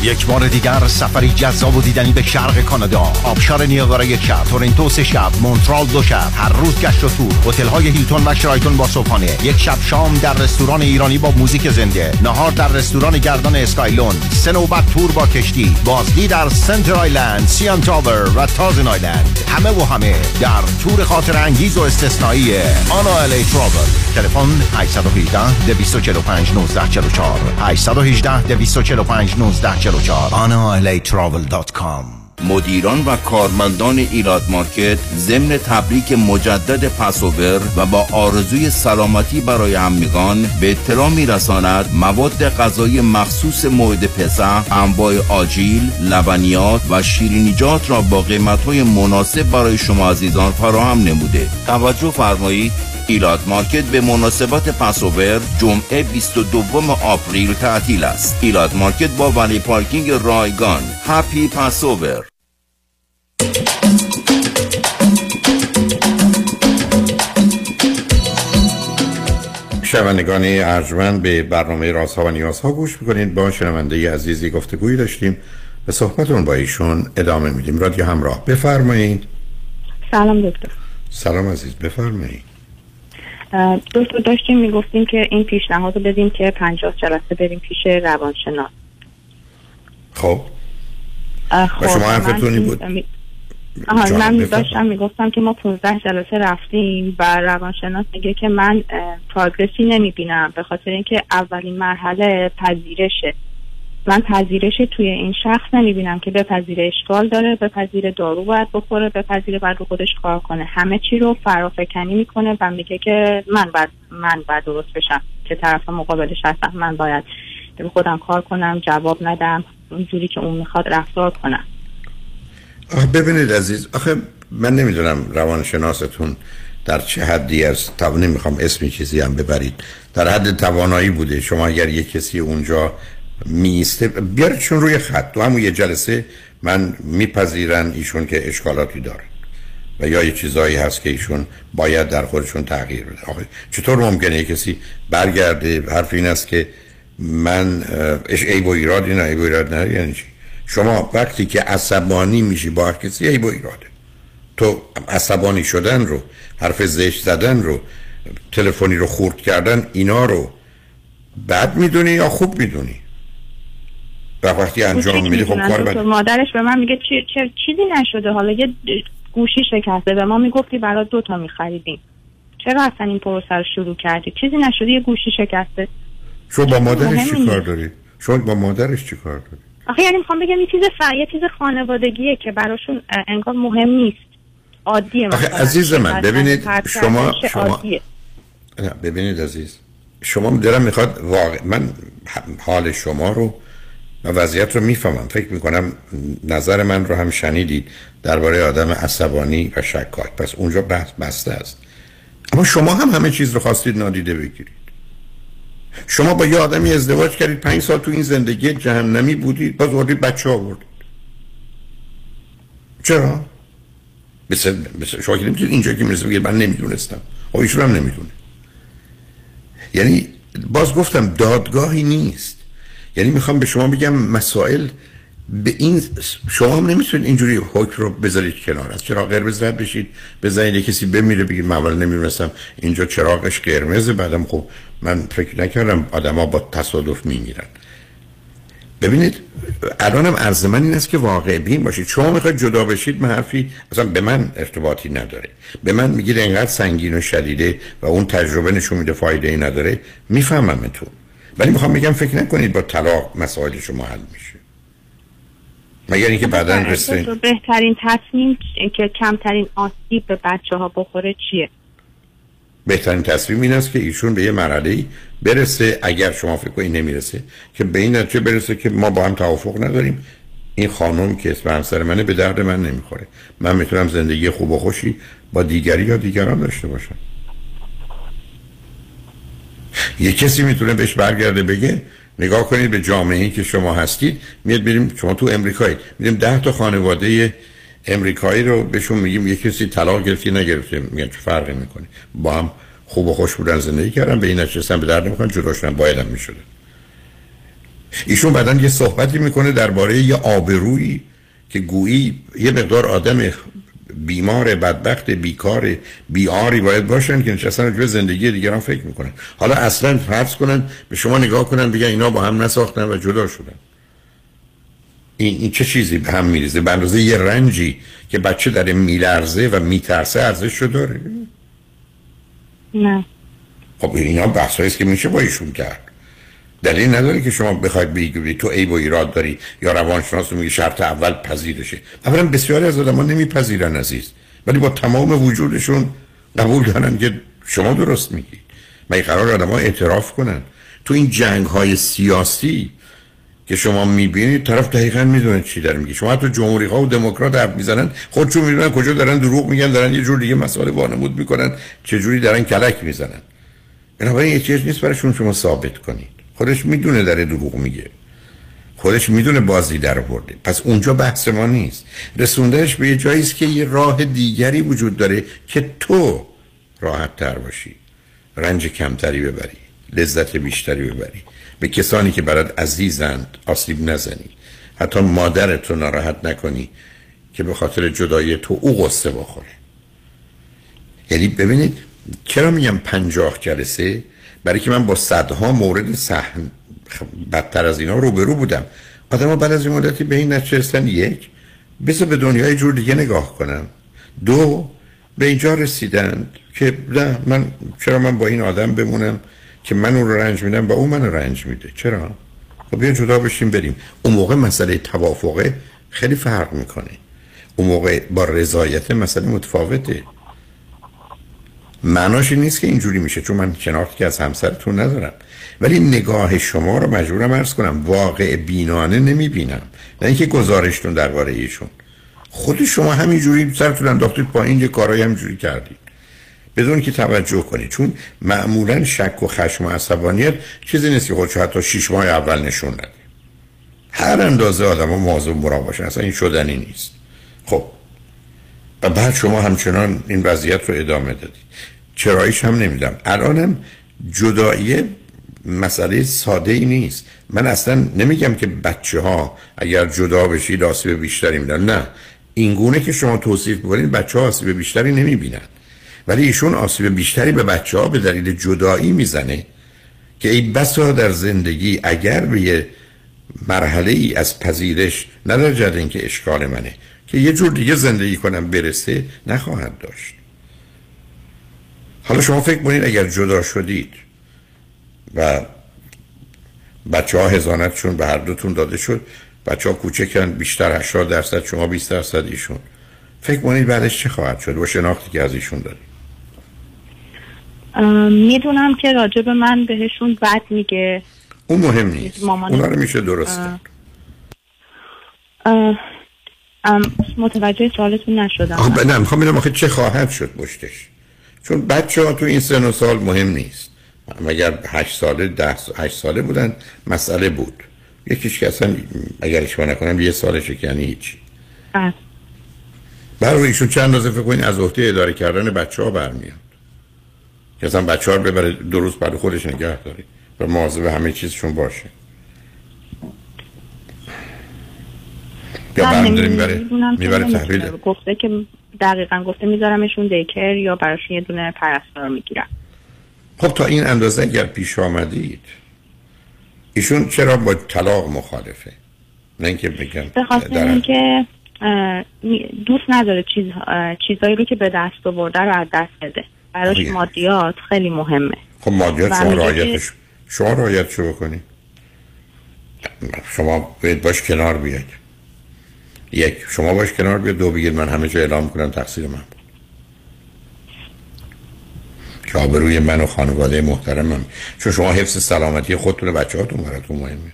یک بار دیگر سفری جذاب و دیدنی به شرق کانادا. آبشار نیاگارا یک شب تورنتو سه شب مونترال دو شب هر روز گشت و تور. هتل های هیلتون و شرایتون با صبحانه. یک شب شام در رستوران ایرانی با موزیک زنده. نهار در رستوران گردان Skylon. سه نوبت تور با کشتی بازدید در Centre Island CN Tower و Thousand Island. همه و همه در تور خاطر انگیز و استثنایی آنا الی تراول تلفن 818 245 1944 818 245 1944 analatravel.com مدیران و کارمندان ایلات مارکت ضمن تبریک مجدد پسوور و با آرزوی سلامتی برای همگان به اطلاع میرساند مواد غذایی مخصوص موعد پسح انواع آجیل لبنیات و شیرینیجات را با قیمتهای مناسب برای شما عزیزان فراهم نموده. توجه فرمایید Elat Market به مناسبت Passover جمعه 22 آپریل تعطیل است. Elat Market با valet parking رایگان. Happy Passover شنوندگان ارجمند به برنامه رازها و نیازها گوش می‌کنید. با شنونده عزیزی گفتگویی داشتیم. به صحبتون با ایشون ادامه میدیم. رادیو همراه. بفرمایید. سلام دکتر. سلام عزیز. بفرمایید. دکتر داشتیم می‌گفتیم که این پیشنهاد رو بدیم که پنجاه جلسه بریم پیش روانشناس. خب. و خب، شما من حرفتون این بود. آها من. داشتم می‌گفتم که ما 15 جلسه رفتیم و روانشناس میگه که من پروگرسی نمی‌بینم به خاطر اینکه اولین مرحله پذیرشه. من پذیرش توی این شخص نمی‌بینم که بپذیره اشکال داره بپذیره دارو باید بخوره بپذیره باید رو خودش کار کنه. همه چی رو فرافکنی می‌کنه و میگه که من باید من باید درست بشم که طرف مقابلش هستم من باید رو خودم کار کنم جواب ندم اونجوری که اون می‌خواد رفتار کنم ببینید عزیز آخه من نمی‌دونم روانشناستون در چه حدی از تو نمی‌خوام اسمی چیزی هم ببرید. در حد توانایی بوده. شما اگر یه کسی اونجا میسته بیاردشون روی خط. تو همون یه جلسه من میپذیرن ایشون که اشکالاتی داره. و یا یه چیزایی هست که ایشون باید در خودشون تغییر بده. آخه چطور ممکنه کسی برگرده؟ حرف این است که من اش عیب و ایرادی نه. و ایراد نه یعنی چی؟ شما وقتی که عصبانی میشی با هر کسی عیب و ایراده. تو عصبانی شدن رو حرف زشت زدن رو تلفنی رو خورد کردن اینا رو بد می‌دونی یا خوب می‌دونی؟ و وقتی انجام میدی خب کار مادرش به من میگه چی چه چیزی نشده؟ حالا یه گوشی شکسته. به ما می‌گفتی برای دوتا میخریدیم. چرا اصلا این پروسه رو شروع کردی؟ چیزی نشده یه گوشی شکسته. شما با مادرش چی کار. داری؟ شما با مادرش چی کار داری؟ آخه یعنی می‌خوام بگم یه چیز ف... یه چیز خانوادگیه که براشون انگار مهم نیست. عادیه آخه. عزیز من ببینید شما شما. نه ببینید عزیز. شما دارم می‌خواد واقع من حال شما رو و وضعیت رو می‌فهمم. فکر می‌کنم نظر من رو هم شنیدید درباره آدم عصبانی و شکاک. پس اونجا بحث بسته است. اما شما هم همه چیز رو خواستید نادیده بگیرید. شما با یه آدمی ازدواج کردید پنج سال تو این زندگی جهنمی بودید باز آوردید بچه آوردید. چرا؟ مثل, مثل شما که اینجا که می‌رسه بگید من نمی‌دونستم. خب ایشون هم نمی‌دونه. یعنی باز گفتم دادگاهی نیست. یعنی می‌خوام به شما بگم مسائل به این شما هم نمی‌تونید اینجوری حکم رو بذارید کنار. از چرا قرمز رد بشید بزنید یه کسی بمیره بگید من اول نمی‌دونستم اینجا چراغش قرمزه بعدم خب من فکر نکردم آدما با تصادف میمیرن. ببینید الانم عرض من این است که واقع بین باشید. شما می‌خواید جدا بشید من حرفی اصلا به من ارتباطی نداره. به من میگید انقدر سنگین و شدیده و اون تجربه نشون میده فایده ای نداره. می‌فهمم تو ولی می‌خوام بگم فکر نکنید با طلاق مسائل شما حل میشه. مگر اینکه بعدا رسید دکتر، بهترین تصمیم که کمترین آسیب به بچه ها بخوره چیه؟ بهترین تصمیم این است که ایشون به یه مرحله برسه اگر شما فکر کنید نمی‌رسه که به این نتیجه برسه که ما با هم توافق نداریم. این خانم که اسم همسر منه به درد من نمی‌خوره. من می‌تونم زندگی خوب و خوشی با دیگری یا دیگران داشته باشم. یه کسی می‌تونه بهش برگرده بگه نگاه کنید به جامعه ای که شما هستید میاد بریم شما تو امریکایید میریم ده تا خانواده امریکایی رو بهشون میگیم یه کسی طلاق گرفتی نگرفته میگن چه فرقی می‌کنه؟ با هم خوب و خوش بودن زندگی کردن به این نتیجه به درد نمی‌خوان جدا شدن باید هم می‌شده ایشون بعدا یه صحبتی می‌کنه درباره یه آبرویی که گویی یه مقدار آدم بیمار بدبخت بیکار بیاری باید باشن که نشستن به زندگی دیگران فکر می‌کنن. حالا اصلا فرض کنن به شما نگاه کنن بگن اینا با هم نساختن و جدا شدن. این, این چه چیزی به هم میریزه؟ به اندازه یه رنجی که بچه در میلرزه و میترسه ارزش رو داره؟ نه. خب اینا بحث است که میشه با ایشون کرد. دلیل نداره که شما بخواید بگی تو عیب و ایراد داری یا روانشناس میگه شرط اول پذیرشه. اولا بسیاری از آدم‌ها نمیپذیرن عزیز. ولی با تمام وجودشون قبول دارن که شما درست میگی مگه قرار آدم ها اعتراف کنن؟ تو این جنگ های سیاسی که شما می‌بینید طرف دقیقا می‌دونه چی داره میگه. شما تو جمهوری ها و دموکرات حرف می‌زنن خودشون می‌دونن کجا دارن دروغ میگن دارن یه جور دیگه مسائل وانمود می‌کنن چه جوری دارن کلک می‌زنن. بنابراین یه چیز نیست برایشون شما ثابت کنید خودش می‌دونه داره دروغ میگه. خودش می‌دونه بازی در برده پس اونجا بحث ما نیست. رسوندهش به یه جایی که یه راه دیگری وجود داره که تو راحت تر باشی. رنج کمتری ببری. لذت بیشتری ببری. به کسانی که برات عزیزند آسیب نزنی. حتی مادرت رو ناراحت نکنی که به خاطر جدایی تو او قصه بخوره. یعنی ببینید چرا میگم پنجاه جلسه؟ برای که من با صدها مورد سحن بدتر از اینا روبرو بودم. آدم بعد از این مدتی به این نچه یک بذار به دنیای جور دیگه نگاه کنم. دو به اینجا رسیدند که نه من چرا من با این آدم بمونم که من اون رو رنج میدم و اون من رنج میده؟ چرا؟ خب بیا جدا بشیم بریم. اون موقع مسئله توافقه خیلی فرق می‌کنه. اون موقع با رضایت مسئله متفاوته. معناش این نیست که اینجوری میشه چون من شناختی که از همسرتون ندارم. ولی نگاه شما رو مجبورم ارز کنم واقع بینانه نمی‌بینم. نه اینکه گزارشتون درباره ایشون. خود شما همینجوری سرتون انداختید پایین یه کارایی همینجوری کردید. بدون که توجه کنید. چون معمولا شک و خشم و عصبانیت چیزی نیست که خودشو حتی شیش ماه اول نشون نده. هر اندازه آدم ها موضوع برا باشن. اصلا این شدنی نیست. خب. و بعد شما همچنان این وضعیت رو ادامه دادید. چراییش هم نمیدم الانم جدایی مسئله ساده ای نیست. من اصلا نمیگم که بچه ها اگر جدا بشید آسیب بیشتری میدن. نه. این گونه که شما توصیف می‌کنید بچه ها آسیب بیشتری نمی‌بینن. ولی ایشون آسیب بیشتری به بچه ها به دلیل جدایی می‌زنه که ای بسا در زندگی اگر به یه مرحله ای از پذیرش ندارد اینکه اشکال منه. که یه جور دیگه زندگی کنم برسه نخواهد داشت. حالا شما فکر کنید اگر جدا شدید و بچه ها هزانتشون به هر دوتون داده شد بچه ها کوچکن بیشتر 80 درصد شما 20 درصد ایشون. فکر کنید بعدش چه خواهد شد؟ با شناختی که از ایشون دارید می‌دونم که راجب من بهشون بد میگه. اون مهم نیست. اونا رو میشه درست متوجه سوالتون نشدم. آخه نه می‌خوام ببینم آخه چه خواهد شد پشتش. چون بچه ها تو این سن و سال مهم نیست. اگر هشت ساله ده هشت ساله بودن مسئله بود. یکیش که اصلا اگر اشتباه نکنم یه سالشه که یعنی هیچی. برای ایشون چند روزه فکر کنید از عهده اداره کردن بچه ها برمیاد. که اصلا بچه ها ببره دو روز بعد خودش نگه داری و مواظب همه چیزشون باشه. یا برمیداره می‌بره می‌بره تحویل. گفته که دقیقا گفته میذارمشون دیکر یا براشون یه دونه پرستار می‌گیرم خب تا این اندازه اگر پیش آمدید ایشون چرا با طلاق مخالفه؟ نه اینکه بگم به خاطر اینکه دوست نداره چیز چیزایی رو که به دست آورده رو از دست بده. براش مادیات خیلی مهمه. خب مادیات شما رایتش شما رایت شو بکنی. شما باید باش کنار بیاید. یک. شما باش کنار بیاید دو بگید من همه جا اعلام کنم تقصیر من که آبروی من و خانواده محترمم چون شما حفظ سلامتی خودتون و بچه هاتون براتون مهمه.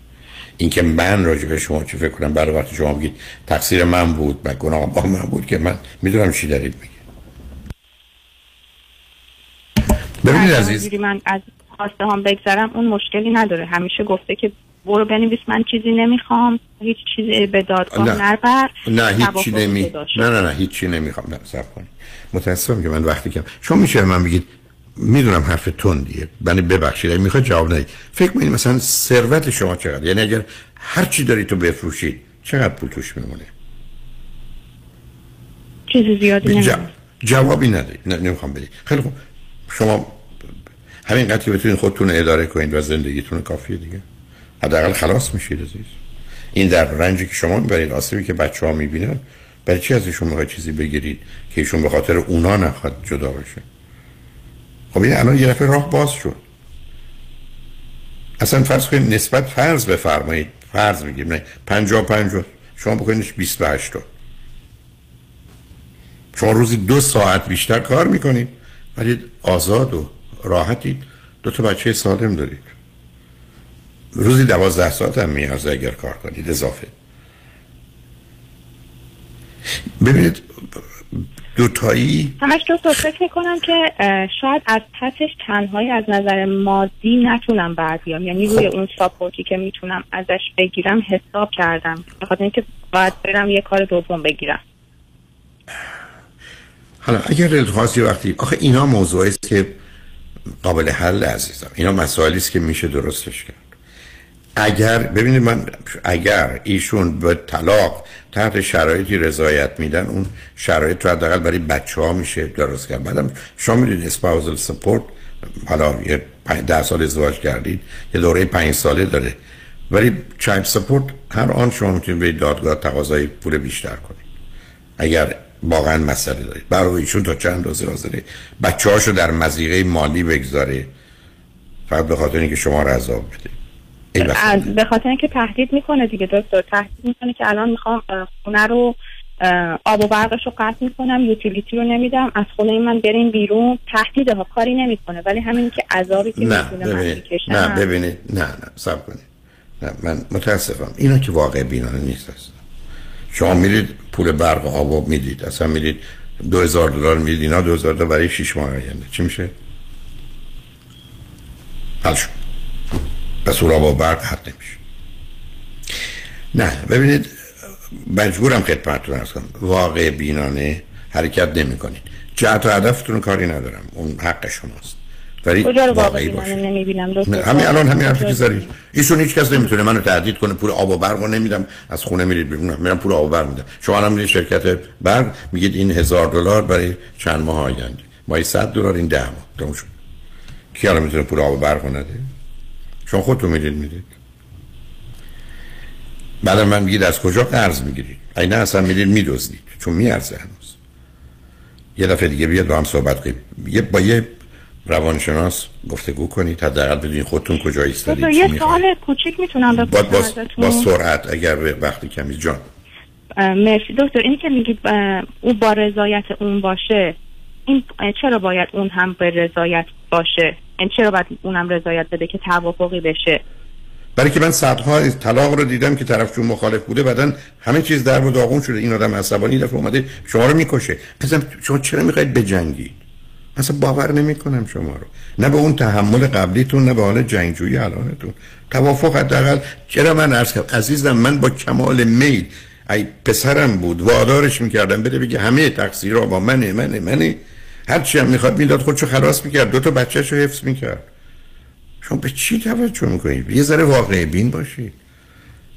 اینکه من راجع به شما چی فکر کنم برای وقتی شما بگید تقصیر من بود و گناه با من بود که من می‌دونم چی دارید بگید ببینید عزیز. من از خواسته هم بگذرم اون مشکلی نداره. همیشه گفته که برو بنویس من چیزی نمی‌خوام هیچ چیزی به دادگاه نربر نه هیچ چی نمی نه نه نه هیچ چی نمی‌خوام. نه کنید. متاسفم که من وقتی که شما میشه من بگید می‌دونم حرف تندیه. بنی ببخشید اگه می‌خواد جواب ندید. فکر کنید مثلا ثروت شما چقدر یعنی اگر هر چی دارید تو بفروشید چقدر پول توش میمونه؟ چیزی زیادی. جوابی ندید نه نمی‌خوام بدید. خیلی خوب. شما همین قطعی بتونید خودتون اداره کنید و زندگیتون کافیه دیگه. حداقل خلاص میشید عزیز. این در رنجی که شما می‌برید آسیبی که بچه ها می‌بینن برای چی از می‌خواید چیزی بگیرید که ایشون به خاطر اونا نخواد جدا بشه؟ خب این الان یه راه باز شد. اصلا فرض کنید نسبت فرض بفرمایید. فرض میگیم نه 50 50 شما بکنیدش 28 تا شما روزی دو ساعت بیشتر کار می‌کنید. ولی آزاد و راحتید. دو تا بچه سالم دارید. روزی دوازده ساعت هم میارزه اگر کار کنید اضافه. ببینید دوتایی همش دو فکر می‌کنم که شاید از پسش تنهایی از نظر مادی نتونم بر بیام یعنی روی اون ساپورتی که می‌تونم ازش بگیرم حساب کردم. بخاطر اینکه باید برم یه کار دوم بگیرم. حالا اگر دلخواستی وقتی آخه اینا موضوعی است که قابل حل عزیزم. اینا مسائلی است که میشه درستش کرد. اگر ببینید من اگر ایشون به طلاق تحت شرایطی رضایت میدن اون شرایط رو حداقل برای بچه ها میشه درست کرد. بعدم شما می‌دونید اسپاوزل سپورت حالا یه ده سال ازدواج کردید یه دوره پنج ساله داره. ولی چایلد سپورت هر آن شما می‌تونید به دادگاه تقاضای پول بیشتر کنید. اگر واقعا مسئله دارید. برای ایشون تا چند روز حاضره. بچه هاشو در مزیقه مالی بگذاره. فقط به خاطر اینکه شما رو عذاب به خاطر اینکه تهدید می‌کنه دیگه دکتر. تهدید می‌کنه که الان می‌خوام خونه رو آب و برقش رو قطع می‌کنم یوتیلیتی رو نمیدم. از خونه من بریم بیرون. تهدید ها کاری نمی‌کنه. ولی همین که عذابی که نه ببینید. نه ببینید. نه نه سب کنید. نه من متاسفم. اینا که واقع بینانه نیست هست شما میرید پول برق و آب می‌دید. اصلا میرید دو هزار دلار می‌دید. اینا دو هزار دلار برای شیش ماه آینده. چی میشه؟ حل شد. پس او با برق حد نمیشه. نه ببینید مجبورم خدمتتون ارز کنم. واقع بینانه حرکت نمی کنید جهت و هدفتون کاری ندارم. اون حق شماست. ولی واقعی باشه. همین الان همین حرفی که زدید. ایشون هیچ کس نمی‌تونه منو تهدید کنه پول آب و برق رو نمیدم. از خونه میرید بیرون. میرم پول آب و برق میدم. شما الان میرید شرکت برق میگید این هزار دلار برای چند ماه آینده. ماهی 100 دلار این ده ماه. تموم شد. کی الان می‌تونه پول آب و برق نده؟ شما خودتون می‌دید می‌دید. بعد من میگید از کجا قرض می‌گیرید؟ نه اصلا می‌دید میدوزید چون میارزه هنوز. یه دفعه دیگه بیاد با هم صحبت کنیم. یه با یه روانشناس گفتگو کنید حداقل بدونید خودتون کجا ایستادید یه سوال کوچیک می‌تونم بپرسم با, با سرعت اگر وقتی کمی جان. مرسی. دکتر اینی که میگید او با رضایت اون باشه این چرا باید اون هم به رضایت باشه؟ این چرا باید اونم رضایت بده که توافقی بشه؟ برای که من صدها طلاق رو دیدم که طرف چون مخالف بوده بعدن همه چیز در و داغون شده. این آدم عصبانی دفعه اومده شما رو می‌کشه. مثلا شما چرا می‌خواید بجنگید؟ اصلا باور نمی‌کنم شما رو. نه به اون تحمل قبلیتون نه به حال جنگجویی الانتون. توافق حداقل چرا من عرض عزیزم من با کمال میل ای پسرم بود وادارش می‌کردم بده بگه همه تقصیرها با منه منه منه. هر چی هم می‌خواد می‌داد خودشو خلاص می‌کرد. دو تا بچه‌شو حفظ می‌کرد. شما به چی توجه می‌کنید یه ذره واقع بین باشید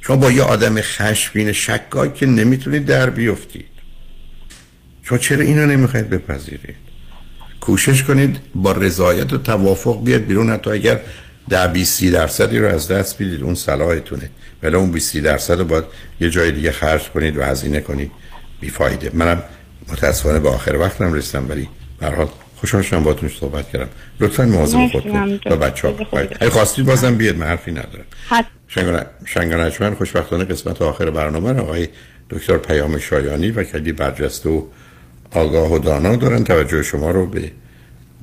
شما با یه آدم خشمگین شکاک که نمی‌تونید در بیفتید. شما چرا اینو نمی‌خواید بپذیرید؟ کوشش کنید با رضایت و توافق بیاد بیرون. حتی اگر در 20 درصدی رو از دست بدید اون صلاحتونه ولی اون 20 درصد رو باید یه جای دیگه خرج کنید و هزینه کنید. بیفایده. منم متاسفانه به آخر وقتم رسیدم ولی به حال خوشحال شدم باهاتون صحبت کردم. لطفا مواظب خودتون و بچه‌ها باشید اگه خواستید بازم بیاد من حرفی ندارم. شنگان من خوشبختانه قسمت آخر برنامه آقای دکتر پیام شایانی و کلی برجسته و آگاه و دانا دارن. توجه شما رو به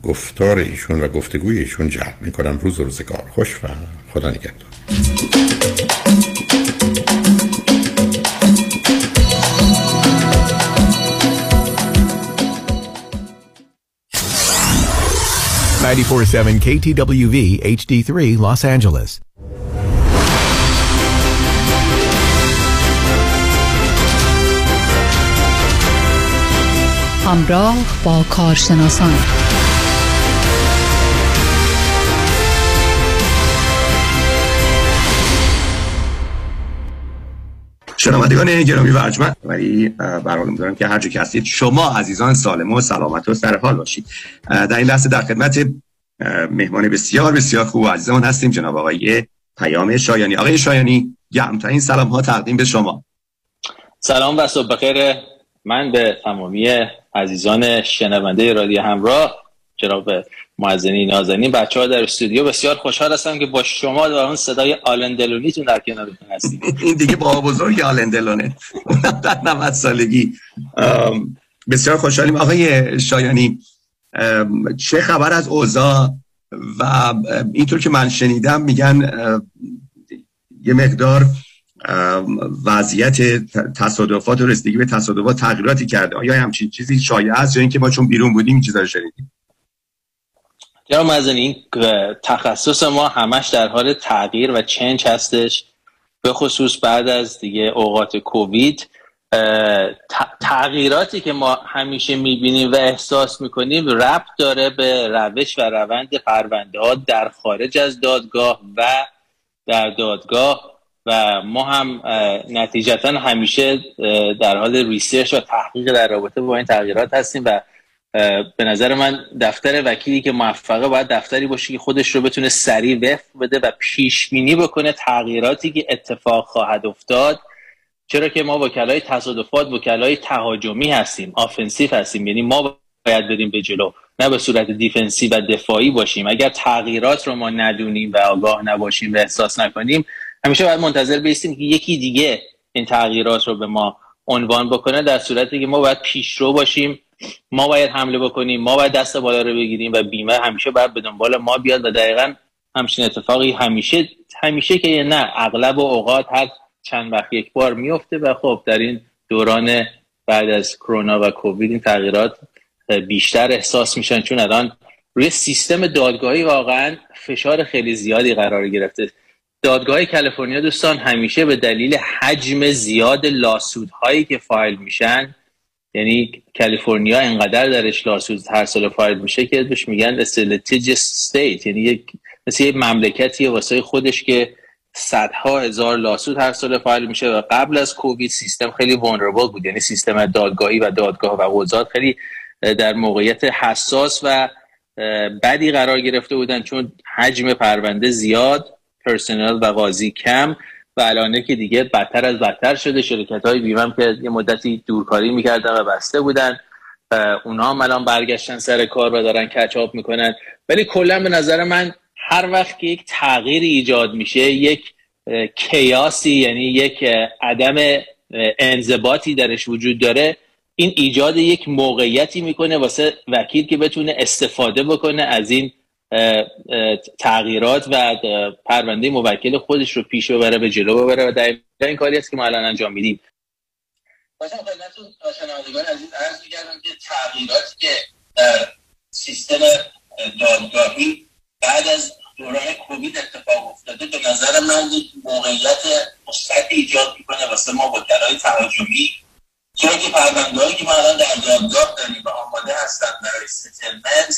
گفتار ایشون و گفتگوی ایشون جلب می‌کنم. روز روزگار. خوش و خدا نگهدار. Ninety-four-seven KTWV HD3 Los Angeles. همراه با کارشناسان شنوندگان گرامی و ارجمند ولی برحال میدارم که هر جا هستید شما عزیزان سالم و سلامت و سر حال باشید. در این لحظه در خدمت مهمان بسیار بسیار خوب و عزیزمون هستیم جناب آقای پیام شایانی. آقای شایانی گرمترین سلام ها تقدیم به شما. سلام و صبح بخیر. من به تمامی عزیزان شنونده رادیو همراه جناب معزنی نازنین بچه ها در استودیو بسیار خوشحال هستم که با شما و اون صدای آلندلونیتون در کنارتون هستیم. این دیگه با بزرگ آلندلونه در 90 سالگی. بسیار خوشحالیم. آقای شایانی چه خبر از اوضاع؟ و اینطور که من شنیدم میگن یه مقدار وضعیت تصادفات و رسیدگی به تصادفات تغییراتی کرده. آیا همچین چیزی شایع است؟ یا اینکه ما چون بیرون بودیم این چیزا رو شنیدیم؟ جناب این تخصص ما همش در حال تغییر و چنج هستش. به خصوص بعد از دیگه اوقات کووید تغییراتی که ما همیشه می‌بینیم و احساس می‌کنیم ربط داره به روش و روند پرونده ها در خارج از دادگاه و در دادگاه. و ما هم نتیجتا همیشه در حال ریسرچ و تحقیق در رابطه با این تغییرات هستیم و به نظر من دفتر وکیلی که موفقه باید دفتری باشه که خودش رو بتونه سریع وفق بده و پیش بینی بکنه تغییراتی که اتفاق خواهد افتاد. چرا که ما وکلای تصادفات وکلای تهاجمی هستیم offensive هستیم. یعنی ما باید بریم به جلو نه به صورت defensive و دفاعی باشیم. اگر تغییرات رو ما ندونیم و آگاه نباشیم و احساس نکنیم همیشه باید منتظر بیستیم که یکی دیگه این تغییرات رو به ما عنوان بکنه در صورتی که ما باید پیشرو باشیم. ما باید حمله بکنیم ما باید دست بالا رو بگیریم و بیمه همیشه باید به دنبال ما بیاد و دقیقا همچین اتفاقی همیشه همیشه که نه اغلب و اوقات هر چند وقت یک بار میفته و خب در این دوران بعد از کرونا و کووید این تغییرات بیشتر احساس میشن چون الان روی سیستم دادگاهی واقعا فشار خیلی زیادی قرار گرفته. دادگاه کالیفرنیا دوستان همیشه به دلیل حجم زیاد lawsuit هایی که فایل میشن یعنی کالیفرنیا انقدر درش lawsuit هر سال فایل میشه که بهش میگن litigious state. یعنی یک مثل یک مملکتی واسه خودش که صدها هزار لاسود هر سال فایل میشه و قبل از کووید سیستم خیلی وانربل بود. یعنی سیستم دادگاهی و دادگاه و قضات خیلی در موقعیت حساس و بدی قرار گرفته بودن چون حجم پرونده زیاد پرسنل و قاضی کم. و الانه که دیگه بدتر از بدتر شده. شرکت های بیمم که یه مدتی دورکاری می‌کردن و بسته بودن. اونا هم الان برگشتن سر کار و دارن کچاپ می‌کنن. ولی کلا به نظر من هر وقت که یک تغییری ایجاد میشه یک کیاسی یعنی یک عدم انضباطی درش وجود داره این ایجاد یک موقعیتی می‌کنه واسه وکیل که بتونه استفاده بکنه از این تغییرات و پرونده موکل خودش رو پیش ببره به جلو ببره و در این کاری است که ما الان انجام میدیم. باشم خدمتتون شنوندگان عزیز عرض می‌کردم که تغییراتی که در سیستم دادگاهی بعد از دوران کووید اتفاق افتاده به نظر من یک موقعیت مثبت ایجاد می‌کنه واسه ما وکلای تهاجمی. چرا که پروندههایی که ما الان در دادگاه داریم و آماده هستن برای ستلمنت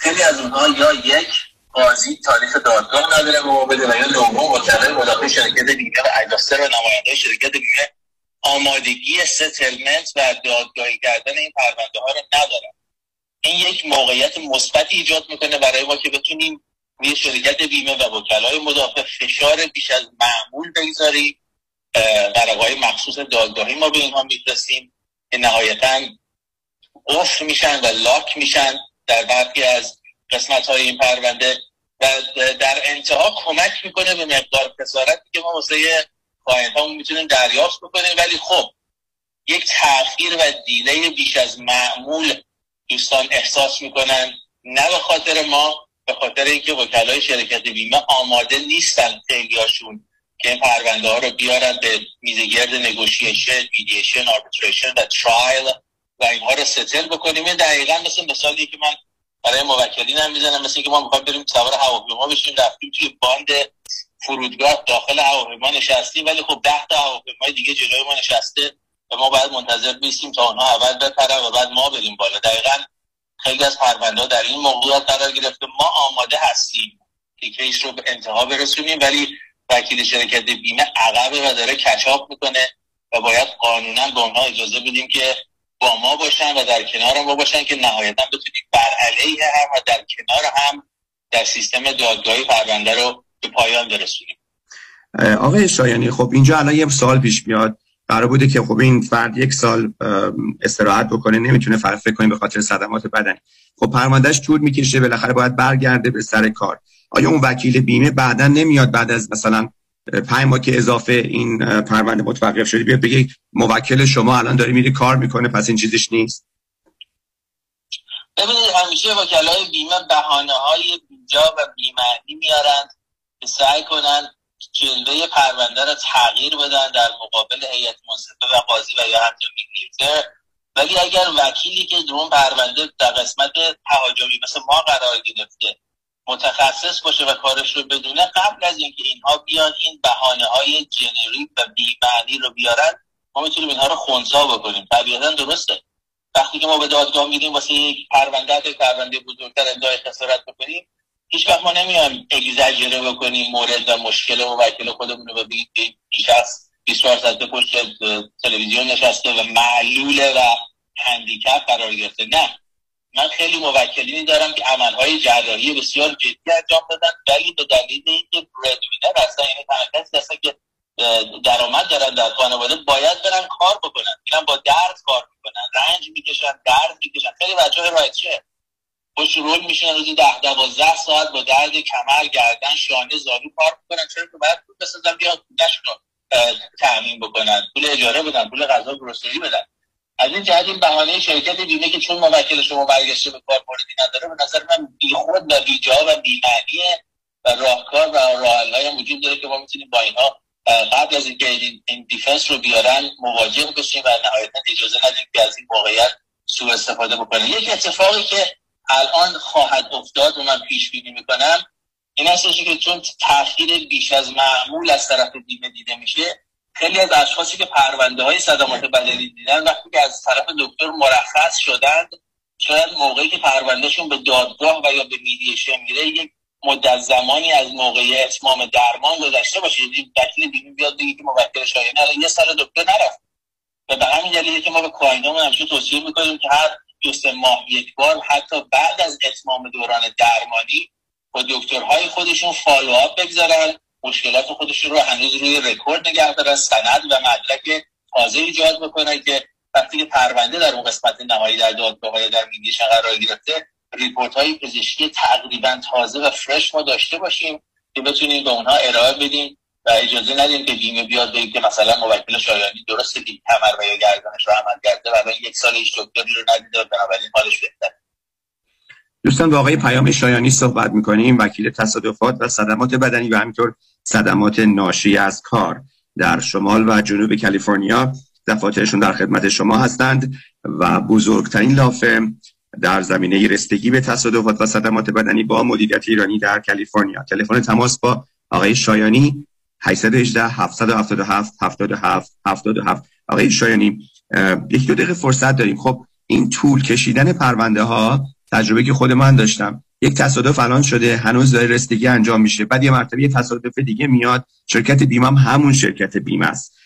خیلی از اونها یا یک قاضی تاریخ دادگاه نداره بده و یا دوم وکلای مدافع شرکت بیمه و اجاسر و نماینده شرکت بیمه آمادگی ستلمنت و دادگاهی کردن این پرونده ها رو ندارن این یک موقعیت مثبت ایجاد می‌کنه برای ما که بتونیم روی شرکت بیمه و وکلای مدافع فشار بیش از معمول بگذاریم. ورقهای مخصوص دادگاهی ما به اینها میفرستیم که نهایتا قفل میشن و لاک میشن. در برخی از قسمت های این پرونده و در انتها کمک می‌کنه به مقدار خسارتی که ما واسه client همون می‌تونیم دریافت بکنیم. ولی خب یک تاخیر و delay بیش از معمول دوستان احساس می‌کنن نه به خاطر ما به خاطر اینکه وکلای شرکت بیمه آماده نیستن خیلیاشون که این پرونده ها رو بیارن به میزگرد negotiation mediation arbitration و trial و اینها رو settle بکنیم. این دقیقا مثل مثالی که من برای موکلین هم می‌زنم مثل اینکه ما می‌خوایم بریم سوار هواپیما بشیم. رفتیم توی باند فرودگاه داخل هواپیما نشستیم ولی خب ده تا هواپیمای دیگه جلوی ما نشسته و ما باید منتظر بیستیم تا اونها اول بپرن و بعد ما بریم بالا. دقیقا خیلی از پرونده در این موضوعات قرار گرفته. ما آماده هستیم که کیس رو به انتها برسونیم ولی وکیل شرکت بیمه عقبه و داره کچاپ می‌کنه و باید قانونا به اونها اجازه بدیم که با ما باشن و در کنار ما باشن که نهایتا بتونیم بر علیه هم و در کنار هم در سیستم دادگاهی پرونده رو به پایان برسونیم. آقای شایانی خب اینجا الان یه سوال پیش میاد. قرار بوده که خب این فرد یک سال استراحت بکنه نمی‌تونه فرق فکر کنیم به خاطر صدمات بدنی خب پروندهش طول می‌کشه بالاخره باید برگرده به سر کار. آیا اون وکیل بیمه بعدا نمیاد بعد از مثلا پنج ماه که اضافه این پرونده متوقف شده بیاد بگه موکل شما الان داره میری کار می‌کنه پس این چیزش نیست. ببینید همیشه وکلای بیمه بهانه های بیجا و بیمعنی میارن که سعی کنن جلوه پرونده رو تغییر بدن در مقابل هیئت منصفه و قاضی و یا حتی میگیرتر ولی اگر وکیلی که درون پرونده در قسمت تهاجمی مثل ما قرار گرفته متخصص باشه و کارش رو بدونه قبل از اینکه اینها بیان این بهانه های جنریک و بیمعنی رو بیارن ما می‌تونیم اینها رو خونسا بکنیم. طبیعتا درسته. وقتی که ما به دادگاه میریم واسه یک پرونده پرونده بزرگتر ادعای خسارت بکنیم هیچ وقت ما نمیایم اگزاجره بکنیم مورد و مشکل موکل خودمون رو بگیم که این شخص 24 ساعته پشت تلویزیون نشسته و معلوله و هندیکپ قرار گرفته. نه. من خیلی موکلینی دارم که عملهای جراحی بسیار جدی انجام دادن ولی به دلیل اینکه بردوینر هستن یعنی تنها هستن که درآمد دارن در خانواده باید برن کار بکنن. میرن با درد کار می‌کنن رنج می‌کشن درد می‌کشن. خیلی های رایچه خوش رول میشن روزی ده دوازده ساعت با درد کمر گردن شانه زانو کار می‌کنن. چرا که باید پول بسازن بیا پولشون رو تأمین بکنن پول اجاره بدن پول غذا گروسری بدن. از این جهت این بهانه شرکت بیمه که چون موکل شما برگشته به کار موردی نداره به نظر من بیخود و بیجا و بیمعنیه و راهکار و راه وجود داره که ما می‌تونیم با اینها قبل از اینکه این دیفنس رو بیارن مواجه بشیم و نهایتا اجازه ندیم که از این موقعیت سوء استفاده بکنن یک اتفاقی که الان خواهد افتاد و من پیش بینی می‌کنم این هستش که چون تاخیر بیش از معمول از طرف بیمه دیده میشه خیلی از اشخاصی که پرونده های صدمات بدنی دیدن وقتی که از طرف دکتر مرخص شدند شاید موقعی که پروندهشون به دادگاه و یا به mediation میره یک مدت زمانی از موقع اتمام درمان گذشته باشه. یعنی وکیل بیمه بیاد بگه که موکل شایان یه سال دکتر نرفت. و به همین دلیلی که ما به client امون همیشه توصیه می‌کنیم که هر دو سه ماه یک بار حتی بعد از اتمام دوران درمانی با دکترهای خودشون follow-up بگذارن. مشکلات خودشون رو هنوز روی رکورد نگه دارن سند و مدرک تازه ایجاد بکنن که وقتی که پرونده در اون قسمت نهایی در دادگاه در میدیشن قرار گرفته ریپورت های پزشکی تقریبا تازه و فرش ما داشته باشیم که بتونیم به اونها ارائه بدیم و اجازه ندیم که بیمه بیاد بگیم که مثلا موکل شایانی درسته که کمر و یا گردنش رو عمل کرده و یک سال هیچ دکتری رو ندیده بنابراین حالش بهتر دوستان با پیام شایانی صحبت می‌کنیم. وکیل تصادفات و صدمات بدنی و همینطور صدمات ناشی از کار. در شمال و جنوب کالیفرنیا دفاترشون در خدمت شما هستند و بزرگترین لافه در زمینه رستگی به تصادفات و صدمات بدنی با مدیریت ایرانی در کالیفرنیا. تلفن تماس با آقای شایانی 818 777 77 77 آقای شایانی یک دو دقیقه فرصت داریم. خب این طول کشیدن پرونده ها تجربه که خود من داشتم. یک تصادف الان شده هنوز داره رستگی انجام میشه. بعد یه مرتبه یه تصادف دیگه میاد. شرکت بیمه هم همون شرکت بیمه است.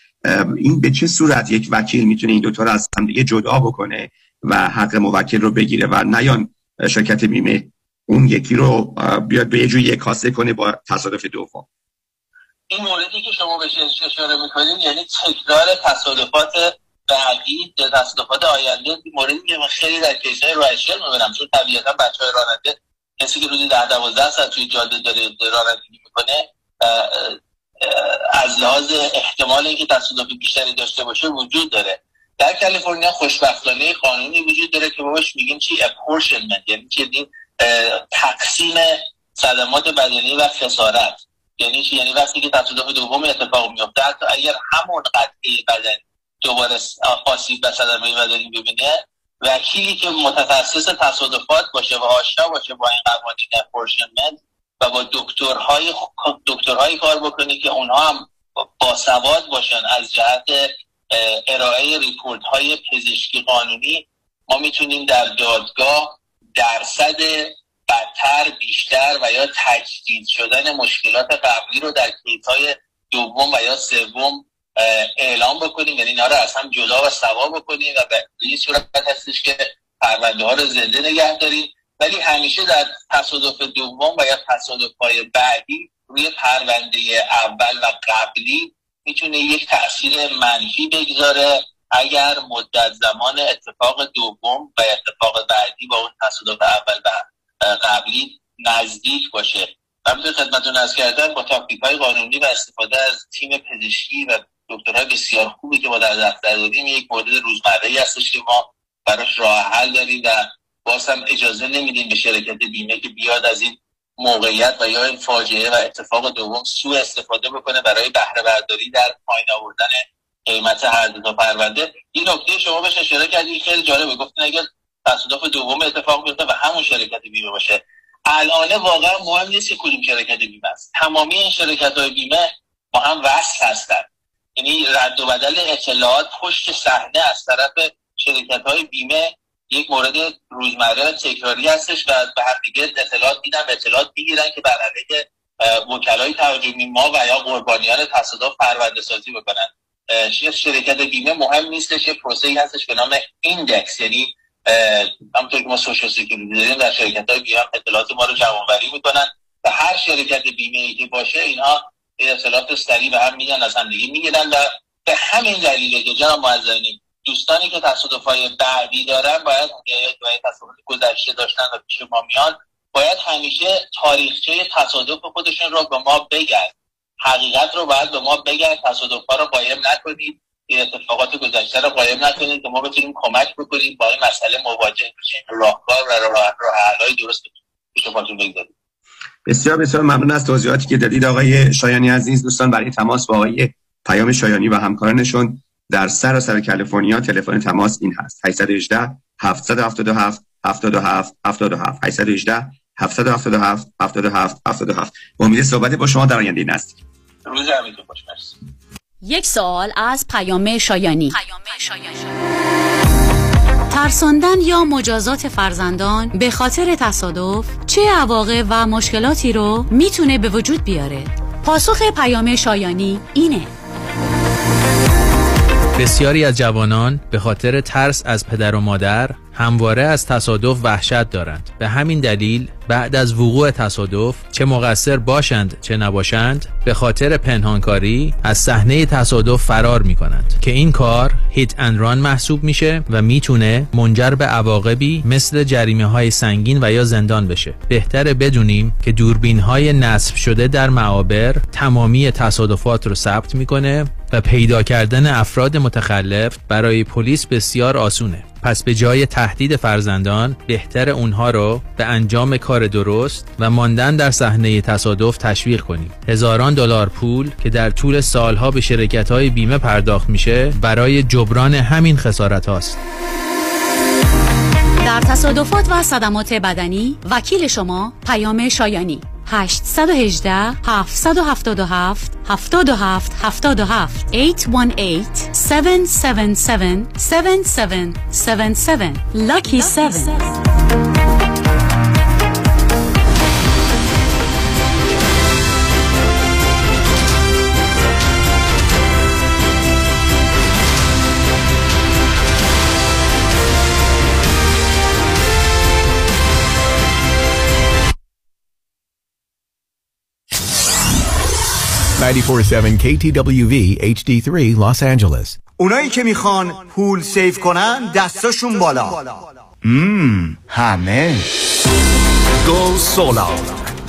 این به چه صورت یک وکیل می‌تونه این دوتا رو از هم دیگه جدا بکنه و حق موکل رو بگیره و نیان شرکت بیمه اون یکی رو بیاد به یه جوی کاسه کنه با تصادف دوم؟ این موردی که شما بهش اشاره می‌کنید یعنی تکرار تصادفات بعدی تصادفات آینده موردی که من خیلی در کیسای رایشل می‌بینم. چون طبیعتا بچه های راننده کسی که روزی ده دوازده ساعت توی جاده داره رانندگی می‌کنه از لحاظ احتمال اینکه تصادف بیشتری داشته باشه وجود داره. در کالیفرنیا خوشبختانه قانونی وجود داره که باش میگیم چی؟ apportionment یعنی چی؟ تقسیم صدمات بدنی و خسارت. یعنی چی؟ یعنی وقتی که تصادف دوم اتفاق میفته حتی اگر همون قطعه بدنی دوباره آسیب و صدمه بدنی ببینه. وکیلی که متخصص تصادفات باشه و آشنا باشه با این قوانین apportionment و با دکترهای دکترهایی کار بکنه که اونها هم باسواد باشن از جهت ارائه ریپورت های پزشکی قانونی ما می‌تونیم در دادگاه درصد بدتر بیشتر و یا تجدید شدن مشکلات قبلی رو در کیت های دوم و یا سوم اعلام بکنیم. یعنی اینا رو از هم جدا و سوا بکنیم و به این صورت هستش که پرونده ها رو زنده نگه داریم. ولی همیشه در تصادف دوم و یا تصادف های بعدی روی پرونده اول و قبلی می‌تونه یک تاثیر منفی بگذاره. اگر مدت زمان اتفاق دوم و اتفاق بعدی با اون تصادف اول و قبلی نزدیک باشه. من خدمتتون از کردن با تاکتیک قانونی و استفاده از تیم پزشکی و دکترهای بسیار خوبی که ما در دفتر داریم یک مورد روزمره ای هستش که ما براش راه حل داریم و باز هم اجازه نمیدیم به شرکت بیمه که بیاد از این موقعیت و یا این فاجعه و اتفاق دوم سوء استفاده بکنه برای بهره برداری در پایین آوردن قیمت هر دو پرونده. این نکته شما بهش اشاره کردید خیلی جالبه گفتین اگر تصادف دوم اتفاق بیفته و همون شرکت بیمه باشه. الان واقعا مهم نیست که کدوم شرکت بیمه است. تمامی این شرکت های بیمه با هم وصل هستن. یعنی رد و بدل اطلاعات پشت صحنه از طرف شرکت های بیمه یک مورد روزمره تکراری هستش و به هم دیگه اطلاعات میدن اطلاعات می‌گیرن که بر علیه وکلای تهاجمی ما و یا قربانیان تصادف پرونده سازی بکنن شرکت بیمه مهم نیستش یه پروسه هستش به نام index. یعنی همونطور که ما Social Security داریم در شرکت های بیمه اطلاعات ما رو جمع می‌کنن و هر شرکت بیمه ای که باشه اینها اطلاعات سریع به هم میدن از هم دیگه می‌گیرن و به همین دلیله که جناب معززانی دوستانی که تصادف های بعدی دارن باید باید تصادف گذشته داشتن و پیش ما میان. باید همیشه تاریخچه تصادف خودشون رو به ما بگن. حقیقت رو باید به ما بگن. تصادف ها رو قایم نکنید. اتفاقات گذشته رو قایم نکنید که ما بتونیم کمک بکنیم با این مسئله مواجه بشیم. راهکار و راه حلهای درست شماتون بگذاریم. بسیار بسیار ممنون از توضیحاتی که دادید. آقای شایانی عزیز دوستان برای تماس با آقای پیام شایانی و همکارانشون در سراسر کالیفرنیا تلفن تماس این هست. 818 777 77 77 818 777 77 77 امید صحبت با شما در آینده است. روز باش یک سوال از پیام شایانی. پیام شایانی. ترساندن یا مجازات فرزندان به خاطر تصادف چه عواقب و مشکلاتی رو می‌تونه به وجود بیاره؟ پاسخ پیام شایانی اینه بسیاری از جوانان به خاطر ترس از پدر و مادر همواره از تصادف وحشت دارند. به همین دلیل بعد از وقوع تصادف چه مقصر باشند چه نباشند به خاطر پنهانکاری از صحنه تصادف فرار می کنند که این کار هیت اند ران محسوب میشه و می‌تونه منجر به عواقبی مثل جریمه های سنگین و یا زندان بشه. بهتره بدونیم که دوربین های نصب شده در معابر تمامی تصادفات رو ثبت می‌کنه و پیدا کردن افراد متخلف برای پلیس بسیار آسونه. پس به جای تهدید فرزندان بهتر اونها رو به انجام کار درست و ماندن در صحنه تصادف تشویق کنیم. هزاران دلار پول که در طول سالها به شرکت های بیمه پرداخت میشه برای جبران همین خسارت هاست. در تصادفات و صدمات بدنی وکیل شما پیام شایانی. 818 777 77 77 818 777 7777 Lucky 7 947 KTWV HD3 Los Angeles. اونایی که می‌خوان پول save کنن دستاشون بالا. مم همه. Go Solar.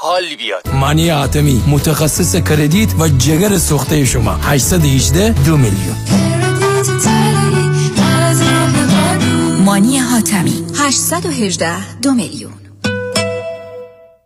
حال بیاد. مانی حاتمی متخصص کردیت و جگر سوخته شما. 818 دو میلیون. مانی حاتمی 818 دو میلیون.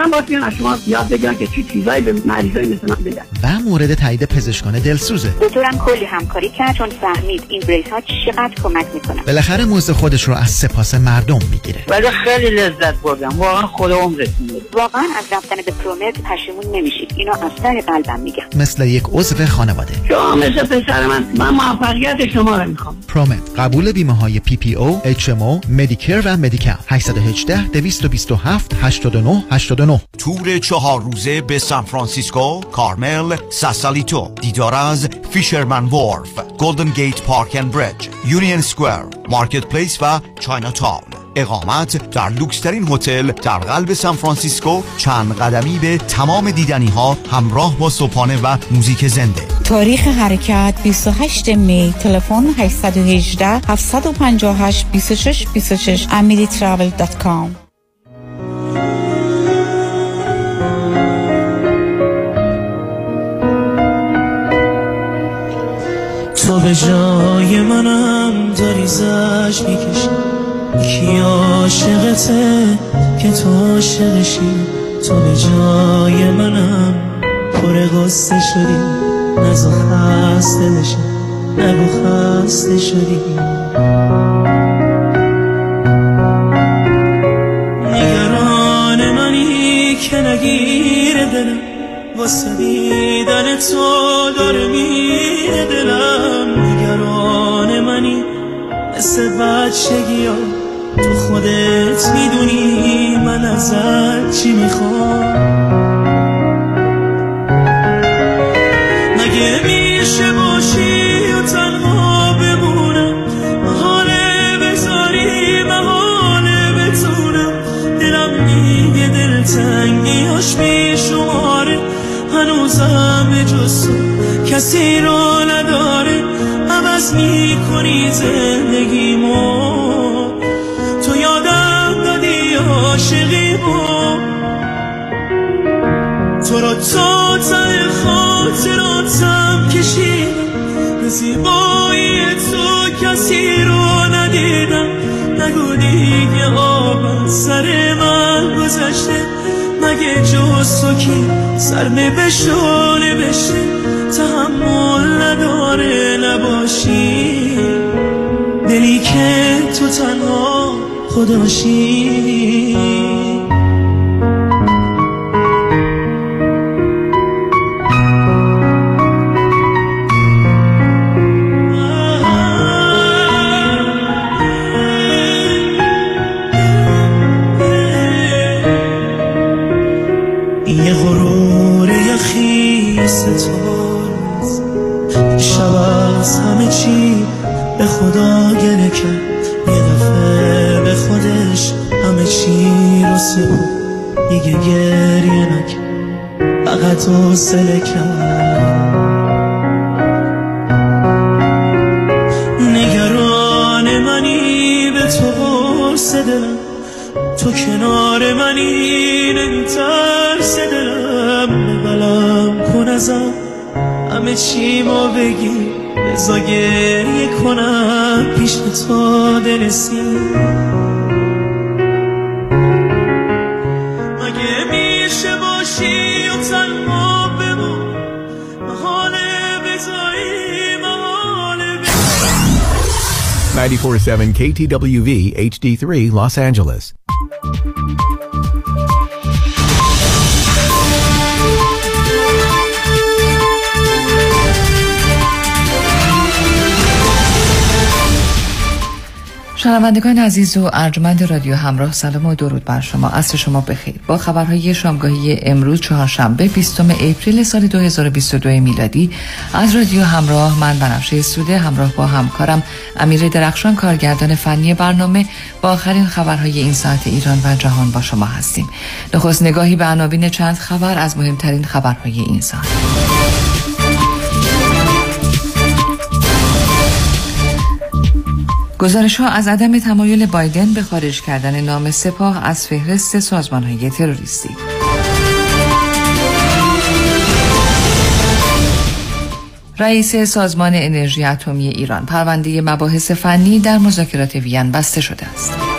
واقعا باید از شما یاد بگیرن که چی چیزایی به مریضای مثل من بگن. و مورد تایید پزشکان دلسوزه. دکترم کلی همکاری کرد چون فهمید این بریس ها چقدر کمک می‌کنن. بالاخره مزد خودش رو از سپاس مردم می‌گیره. ولی خیلی لذت بردم. واقعا خدا عمرتون واقعا از رفتن به پرومت پشیمون نمیشید. اینو از ته قلبم میگم. مثل یک عضو خانواده. شما مثل پسر من. من موفقیت شما رو می‌خوام. پرومت قبول بیمه های PPO HMO Medicare و Medi-Cal 818 227 89 89 تور چهار روزه به سان فرانسیسکو، کارمل، ساسالیتو. دیدار از Fisherman's Wharf، Golden Gate Park and Bridge، Union Square، Marketplace و Chinatown اقامت در لوکسترین هتل در قلب سان فرانسیسکو چند قدمی به تمام دیدنی ها همراه با صبحانه و موزیک زنده. تاریخ حرکت 28 می تلفن 818 758 26 26 به جای منم داری زش می‌کشی. کی عاشقته که تو عاشقشی؟ تو به جای منم پر غصه شدی. نزا خسته بشی نگو خسته شدی. نگران منی که نگیره دلم. واسه دیدن تو داره میره دلم. نگران منی. مثل بچگی ها. تو خودت می‌دونی من ازت چی می‌خوام. تو کسی رو نداره. عوض می‌کنی زندگیمو تو یادم دادی عاشقیمو تو رو تا تن خاطراتم کشیدم. به زیبایی تو کسی رو ندیدم. نگو دیگه آب سر من گذشته. مگه جز تو کی سر نبشو نبشته تحمل نداره نباشی. دلی که تو تنها خداشی فقط 94.7 KTWV HD3 Los Angeles. شنوندگان عزیز و ارجمند رادیو همراه سلام و درود بر شما. عصر شما بخیر. با خبرهای شامگاهی امروز چهارشنبه 20 اپریل سال 2022 میلادی از رادیو همراه من بنفشه سوده همراه با همکارم امیر درخشان کارگردان فنی برنامه با آخرین خبرهای این ساعت ایران و جهان با شما هستیم. نخست نگاهی به عناوین چند خبر از مهمترین خبرهای این ساعت. گزارش ها از عدم تمایل بایدن به خارج کردن نام سپاه از فهرست سازمان های تروریستی رئیس سازمان انرژی اتمی ایران پرونده مباحث فنی در مذاکرات وین بسته شده است.